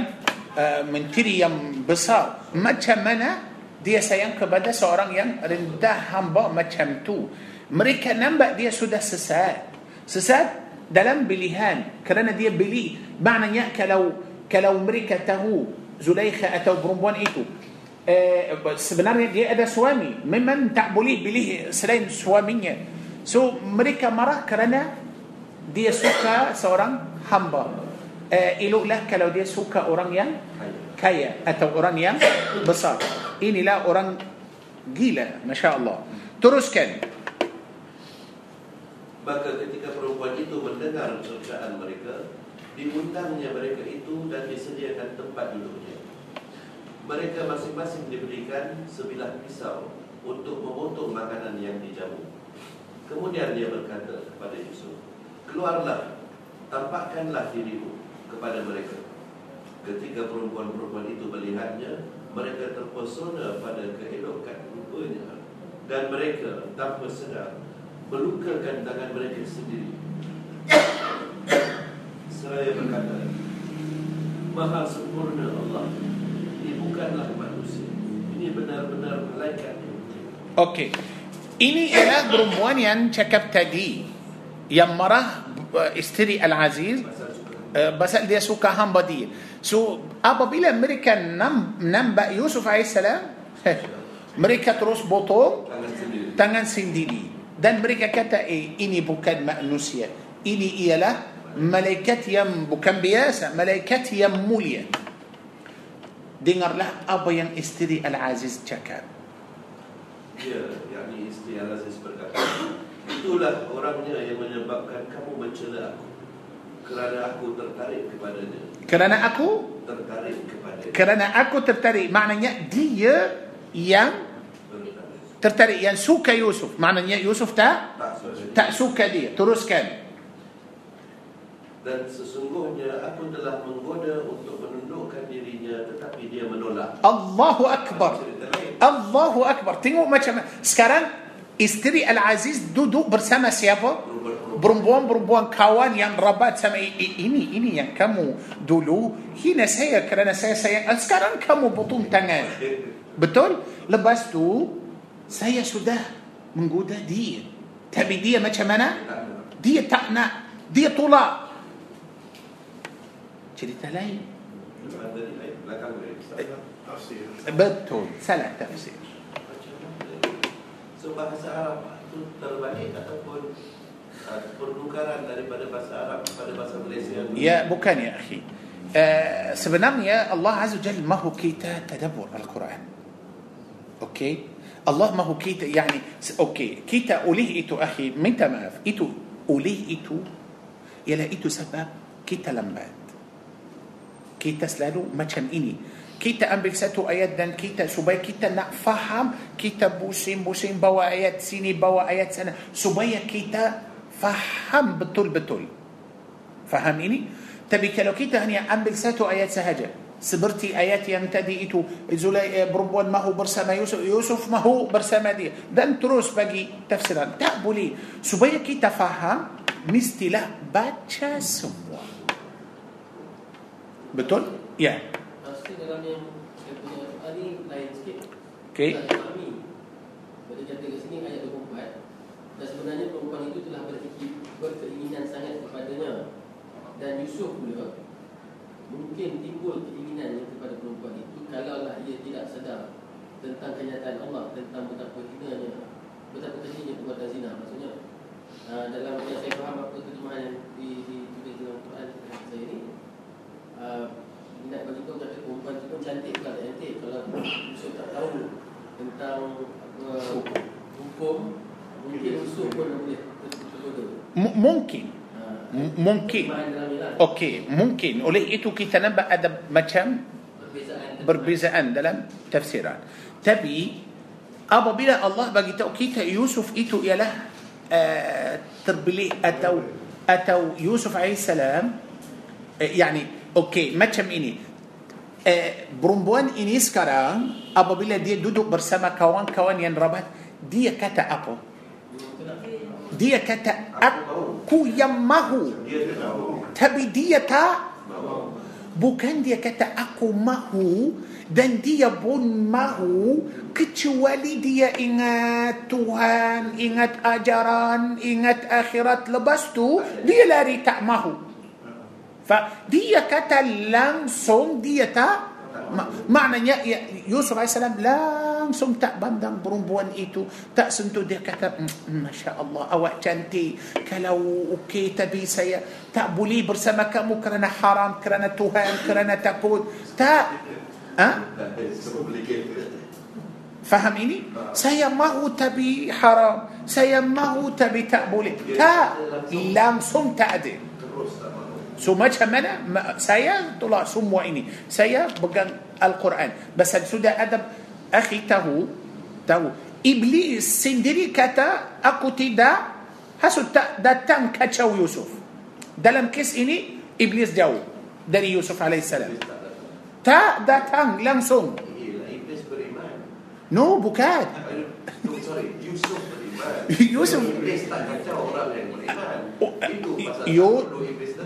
uh, menteri yang besar. Macam mana dia sayang kepada seorang yang rendah hamba macam tu. Mereka nampak dia sudah sesat. Sesat dalam pilihan. Kerana dia beli. Maknanya kalau kalau mereka tahu Zulaikha atau perempuan itu eh, sebenarnya dia ada suami memang tak boleh pilih selain suaminya so mereka marah kerana dia suka seorang hamba eh, eloklah kalau dia suka orang yang kaya atau orang yang besar inilah orang gila Masya Allah teruskan Maka ketika perempuan itu mendengar cercaan mereka, diundangnya mereka itu dan disediakan tempat duduknya. Mereka masing-masing diberikan sebilah pisau untuk memotong makanan yang dijamu. Kemudian dia berkata kepada Yusuf, Keluarlah, tampakkanlah dirimu kepada mereka. Ketika perempuan-perempuan itu melihatnya, mereka terpesona pada keelokan rupanya. Dan mereka tanpa sedar melukakan tangan mereka sendiri. Seraya berkata, Maha sempurna Allah. Ini bukanlah manusia. Ini benar-benar malaikat. Okey. Ini ialah perempuan yang cakap tadi yang marah uh, isteri Al-Aziz Pasal uh, dia suka hamba dia. So apabila mereka nam, nampak Yusuf AS mereka terus potong Tangan sendiri. dan mereka kata eh ini bukan manusia. Ini ialah malaikat yang bukan biasa, malaikat yang mulia. Dengarlah apa yang isteri Al-Aziz cakap. Dia, isteri Al-Aziz berkata, Itulah orangnya yang menyebabkan kamu mencela aku. Kerana aku tertarik kepadanya. Kerana aku Tertarik kepadanya. kerana aku tertarik maknanya dia yang Tertarik. yang suka Yusuf maknanya Yusuf tak Tak suka. dia teruskan Dan sesungguhnya aku telah menggoda untuk menundukkan dirinya tetapi dia menolak. Allahu Akbar. Allahu Akbar tengok macam sekarang استري العزيز دو دو برسما سيابا برمبون برمبون كوان يان ربات سما إني إني يان كمو دولو. هي نسيا كرا نسيا سيا سكران كمو بطون تنان بتول؟ لباس دو. سيا سودا. من قودة دي. تبي دي ما شمنا دي تقنا دي طولا. شريت لين بتول. سلا تفسير. Bahasa Arab itu terbalik ataupun uh, pertukaran daripada bahasa Arab kepada bahasa Malaysia Ya bukan ya akhi uh, Sebenarnya Allah Azza wa Jal Mahu kita tadabur Al-Quran Okey Allah mahu kita Yani Okey Kita oleh itu akhi Minta maaf Itu Oleh itu Ialah itu sebab Kita lambat Kita selalu macam ini kita ambil satu ayat dan kita supaya kita nak faham kita pusing-pusing bawa ayat sini bawa ayat sana supaya kita faham betul-betul faham ini tapi kalau kita hanya ambil satu ayat sahaja seperti ayat yang tadi itu Zulai eh, perempuan mahu bersama Yusuf Yusuf mahu bersama dia dan terus bagi tafsiran tak boleh supaya kita faham mestilah baca semua betul ya Pasti dalam yang saya punya soal ni lain sikit. okey fahami. Bila kata kat sini ayat 24 dan sebenarnya perempuan itu telah berfikir berkeinginan sangat kepadanya dan Yusuf pula mungkin timbul keinginannya kepada perempuan itu kalaulah ia tidak sedar tentang kenyataan Allah tentang betapa hinanya betapa kejinya perbuatan zina maksudnya uh, dalam yang saya faham apa terjemahan yang di, ditulis dalam Quran saya ini uh, nak bagi tahu kata perempuan tu pun cantik pula tak cantik kalau Yusuf tak tahu tentang apa hukum mungkin Yusuf pun boleh mungkin mungkin okey mungkin oleh itu kita nampak ada macam Perbezaan berbezaan dalam tafsiran. Tapi apabila Allah bagi tahu kita Yusuf itu ialah uh, terbelit atau atau Yusuf alaihissalam uh, yani okey macam ini uh, perempuan ini sekarang apabila dia duduk bersama kawan-kawan yang rabat dia kata apa? Dia kata aku yang mahu tapi dia tak Bukan dia kata aku mahu dan dia pun mahu kecuali dia ingat Tuhan, ingat ajaran, ingat akhirat lepas tu dia lari tak mahu. Ma- maknanya ya, Yusuf AS langsung tak pandang perempuan itu tak sentuh dia kata "Mm, Masya Allah awak cantik kalau okey tapi saya tak boleh bersama kamu kerana haram kerana Tuhan kerana takut tak ha? Semua boleh kata. faham ini saya mahu tapi haram saya mahu tapi tak boleh tak langsung tak ada Terus tak mahu. So macam mana Ma- saya tolak semua ini. Saya pegang Al-Quran. Pasal sudah ada akhi tahu tahu iblis sendiri kata aku tidak hasud tak datang kacau Yusuf. Dalam kes ini iblis jauh dari Yusuf alaihissalam. Tak datang langsung. No bukan. No, sorry, Yusuf. Yusuf. Ya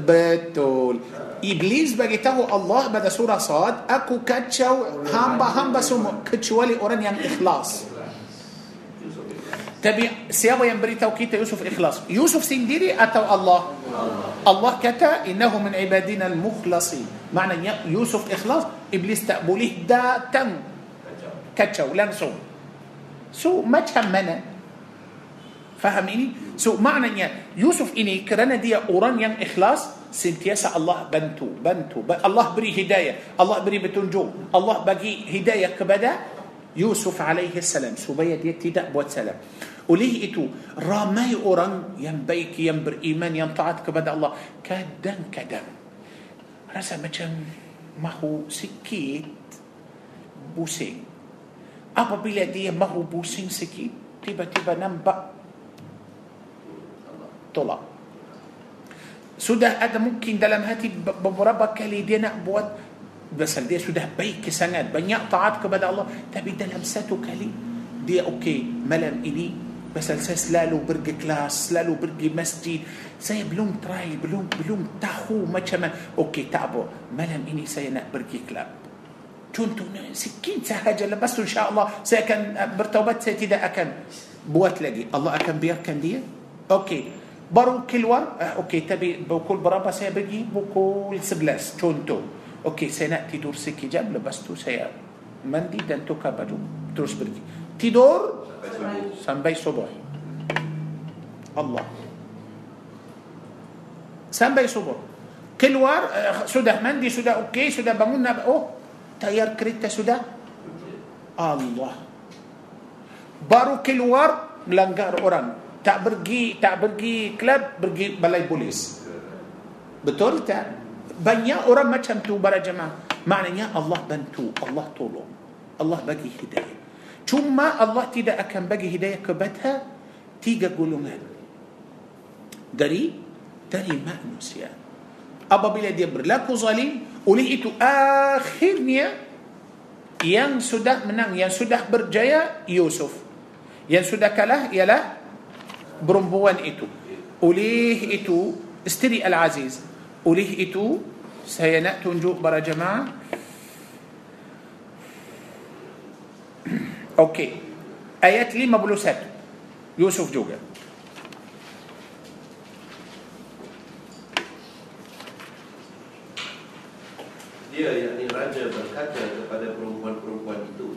betul. Iblis bagitahu الله pada سورة صاد. Aku kacau hamba-hamba semua kecuali orang yang ikhlas. Tapi siapa yang beritahu kita Yusuf ikhlas. Yusuf sendiri atau الله. الله kata إنه من عبادنا المخلصين. Makna Yusuf ikhlas. إبليس تقبله دا تن كتشو لنسو سو ما تهمنا Faham ini? So maknanya Yusuf ini kerana dia orang yang ikhlas sentiasa Allah bantu, bantu. Ba- Allah beri hidayah, Allah beri petunjuk, Allah bagi hidayah kepada Yusuf alaihi salam supaya dia tidak buat salah. Oleh itu, ramai orang yang baik, yang beriman, yang taat kepada Allah kadang-kadang rasa macam mahu sikit pusing. Apabila dia mahu pusing sikit, tiba-tiba nampak tolak. Sudah ada mungkin dalam hati be- beberapa kali dia nak buat Pasal dia sudah baik sangat Banyak taat kepada Allah. Tapi dalam satu kali Dia okey Malam ini Pasal saya selalu pergi kelas Selalu pergi masjid. Saya belum try Belum belum tahu macam mana. Okey tak apa. Malam ini saya nak pergi kelab. Contohnya sikit sahaja. Lepas tu insyaAllah Saya akan uh, bertaubat Saya tidak akan Buat lagi. Allah akan biarkan dia? Okey Baru keluar uh, Okey tapi pukul berapa saya pergi Pukul 11 Contoh Okey, saya nak tidur sekejap lepas tu saya mandi dan tukar baju terus pergi. Tidur Sampai subuh. Allah. Sampai subuh. Keluar uh, sudah mandi sudah okey sudah bangun nak oh tayar kereta sudah Allah. Baru keluar melanggar orang. Tak pergi tak pergi klub pergi balai polis. Betul tak? Banyak orang macam tu para jemaah. Maknanya Allah bantu, Allah tolong. Allah bagi hidayah. Cuma Allah tidak akan bagi hidayah kepada tiga golongan. Dari dari manusia. Apabila dia berlaku zalim, oleh itu akhirnya yang sudah menang, yang sudah berjaya Yusuf. Yang sudah kalah ialah perempuan itu. Oleh itu isteri Al-Aziz. Oleh itu saya nak tunjuk para jemaah Okey. Ayat 51. Yusuf juga. Dia yakni raja berkata kepada perempuan-perempuan itu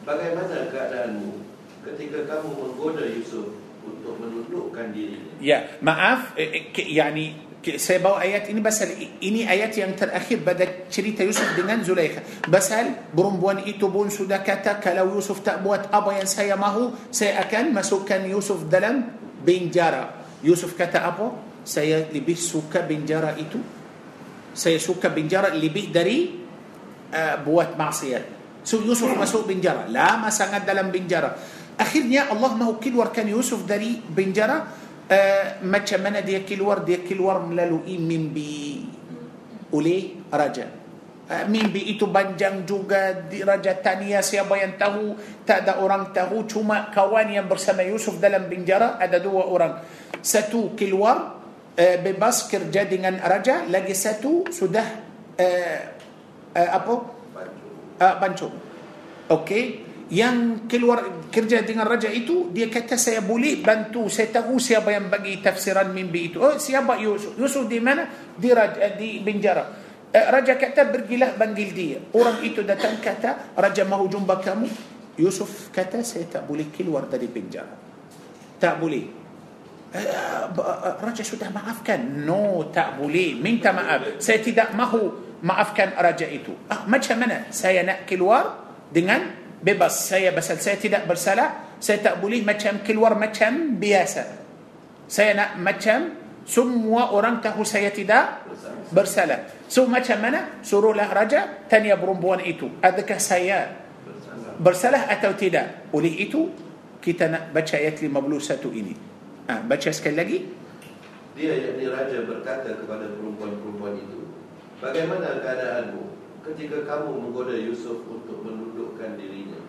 Bagaimana keadaanmu ketika kamu menggoda Yusuf untuk menundukkan dirinya Ya, maaf eh, eh, yani saya bawa ayat ini pasal ini ayat yang terakhir pada cerita Yusuf dengan Zulaikha. Pasal perempuan itu pun sudah kata kalau Yusuf tak buat apa yang saya mahu, saya akan masukkan Yusuf dalam penjara. Yusuf kata apa? Saya lebih suka penjara itu. Saya suka penjara lebih dari uh, buat maksiat. So Yusuf masuk penjara. Lama sangat dalam penjara. Akhirnya Allah mahu keluarkan Yusuf dari penjara. Uh, macam mana dia keluar? Dia keluar melalui mimpi oleh raja. Uh, mimpi itu panjang juga di Raja Tania siapa yang tahu tak ada orang tahu cuma kawan yang bersama Yusuf dalam penjara ada dua orang satu keluar uh, bebas kerja dengan raja lagi satu sudah uh, uh, apa uh, pancung. Okey. Yang keluar kerja dengan raja itu dia kata saya boleh bantu saya tahu siapa yang bagi tafsiran mimpi itu. Oh siapa? Yusuf. Yusuf di mana? Di raja di penjara. Eh, raja kata pergilah panggil dia. Orang itu datang kata raja mahu jumpa kamu. Yusuf kata saya tak boleh keluar dari penjara. Tak boleh. Eh, raja sudah maafkan. No tak boleh. Minta maaf. Saya tidak mahu maafkan raja itu. Ah, macam mana? Saya nak keluar dengan bebas saya pasal saya tidak bersalah saya tak boleh macam keluar macam biasa. Saya nak macam semua orang tahu saya tidak bersalah. So macam mana? Suruhlah raja tanya perempuan itu adakah saya bersalah atau tidak? Oleh itu kita nak baca ayat 51 ini. Ha, baca sekali lagi. Dia yakni raja berkata kepada perempuan-perempuan itu Bagaimana keadaanmu ketika kamu menggoda Yusuf untuk menundukkan dirinya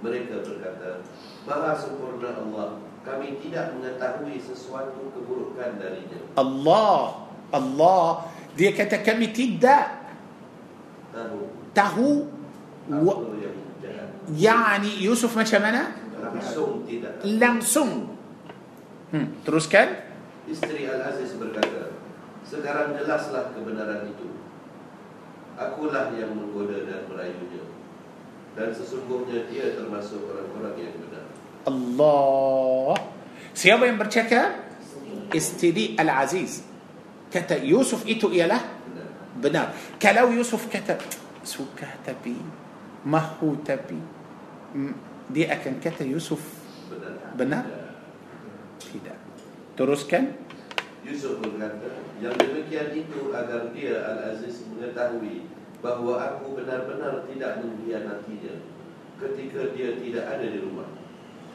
Mereka berkata Maha sempurna Allah Kami tidak mengetahui sesuatu keburukan darinya. Allah Allah dia kata kami tidak Tahu. tahu apa yang jahat? Yani Yusuf macam mana? Langsung tidak langsung. Hmm, teruskan. Isteri Al-Aziz berkata Sekarang jelaslah kebenaran itu Akulah yang menggoda dan merayunya. Dan sesungguhnya dia termasuk orang-orang yang benar. Allah. Siapa yang bercakap? Isteri. Al-Aziz. Kata Yusuf itu ialah Benar. benar. Kalau Yusuf kata suka tapi mahu tapi dia akan kata Yusuf Benar. Benar? tidak. Teruskan. Yusuf berkata Yang demikian itu agar dia Al-Aziz mengetahui Bahawa aku benar-benar tidak mengkhianatinya Ketika dia tidak ada di rumah.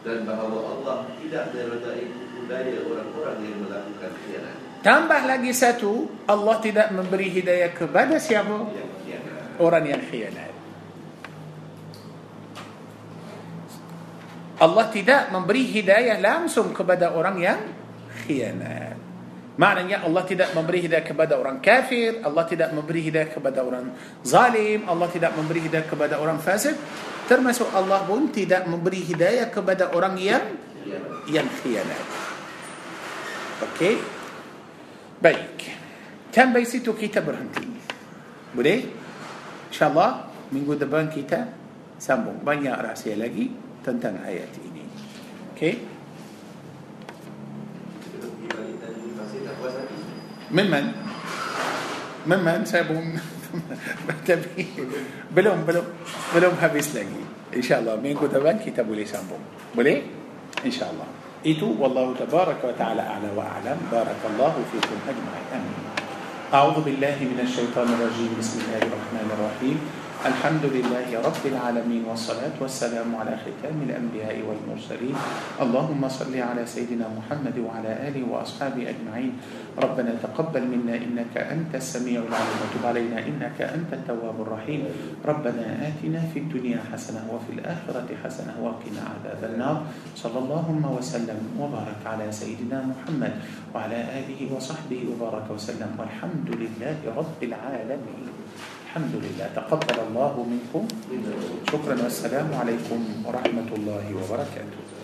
Dan bahawa Allah tidak meredai budaya orang-orang yang melakukan khianat. Tambah lagi satu Allah tidak memberi hidayah kepada siapa? Yang khianat. Orang yang khianat. Allah tidak memberi hidayah langsung kepada orang yang khianat. Maknanya Allah tidak memberi hidayah kepada orang kafir, Allah tidak memberi hidayah kepada orang zalim, Allah tidak memberi hidayah kepada orang fasik, termasuk Allah pun tidak memberi hidayah kepada orang yang yang khianat. Okey. Baik. Sampai situ kita berhenti. Boleh? InsyaAllah minggu depan kita sambung banyak rahsia lagi tentang ayat ini. Okey? من من؟ من من؟ سابهم بلوم بلوم. Belum habis lagi إن شاء الله. Minggu depan kita boleh sambung boleh? إن شاء الله. Itu والله تبارك وتعالى أعلى وأعلم. بارك الله فيكم أجمعين. امين أعوذ بالله من الشيطان الرجيم. بسم الله الرحمن الرحيم. الحمد لله رب العالمين والصلاة والسلام على ختام الأنبياء والمرسلين. اللهم صل على سيدنا محمد وعلى آله وأصحابه أجمعين. ربنا تقبل منا إنك أنت السميع العليم وتب علينا إنك أنت التواب الرحيم. ربنا آتنا في الدنيا حسنة وفي الآخرة حسنة وقنا عذاب النار. صلى اللهم وسلم وبارك على سيدنا محمد وعلى آله وصحبه وبارك وسلم. والحمد لله رب العالمين. الحمد لله. تقبل الله منكم. شكرا والسلام عليكم ورحمة الله وبركاته.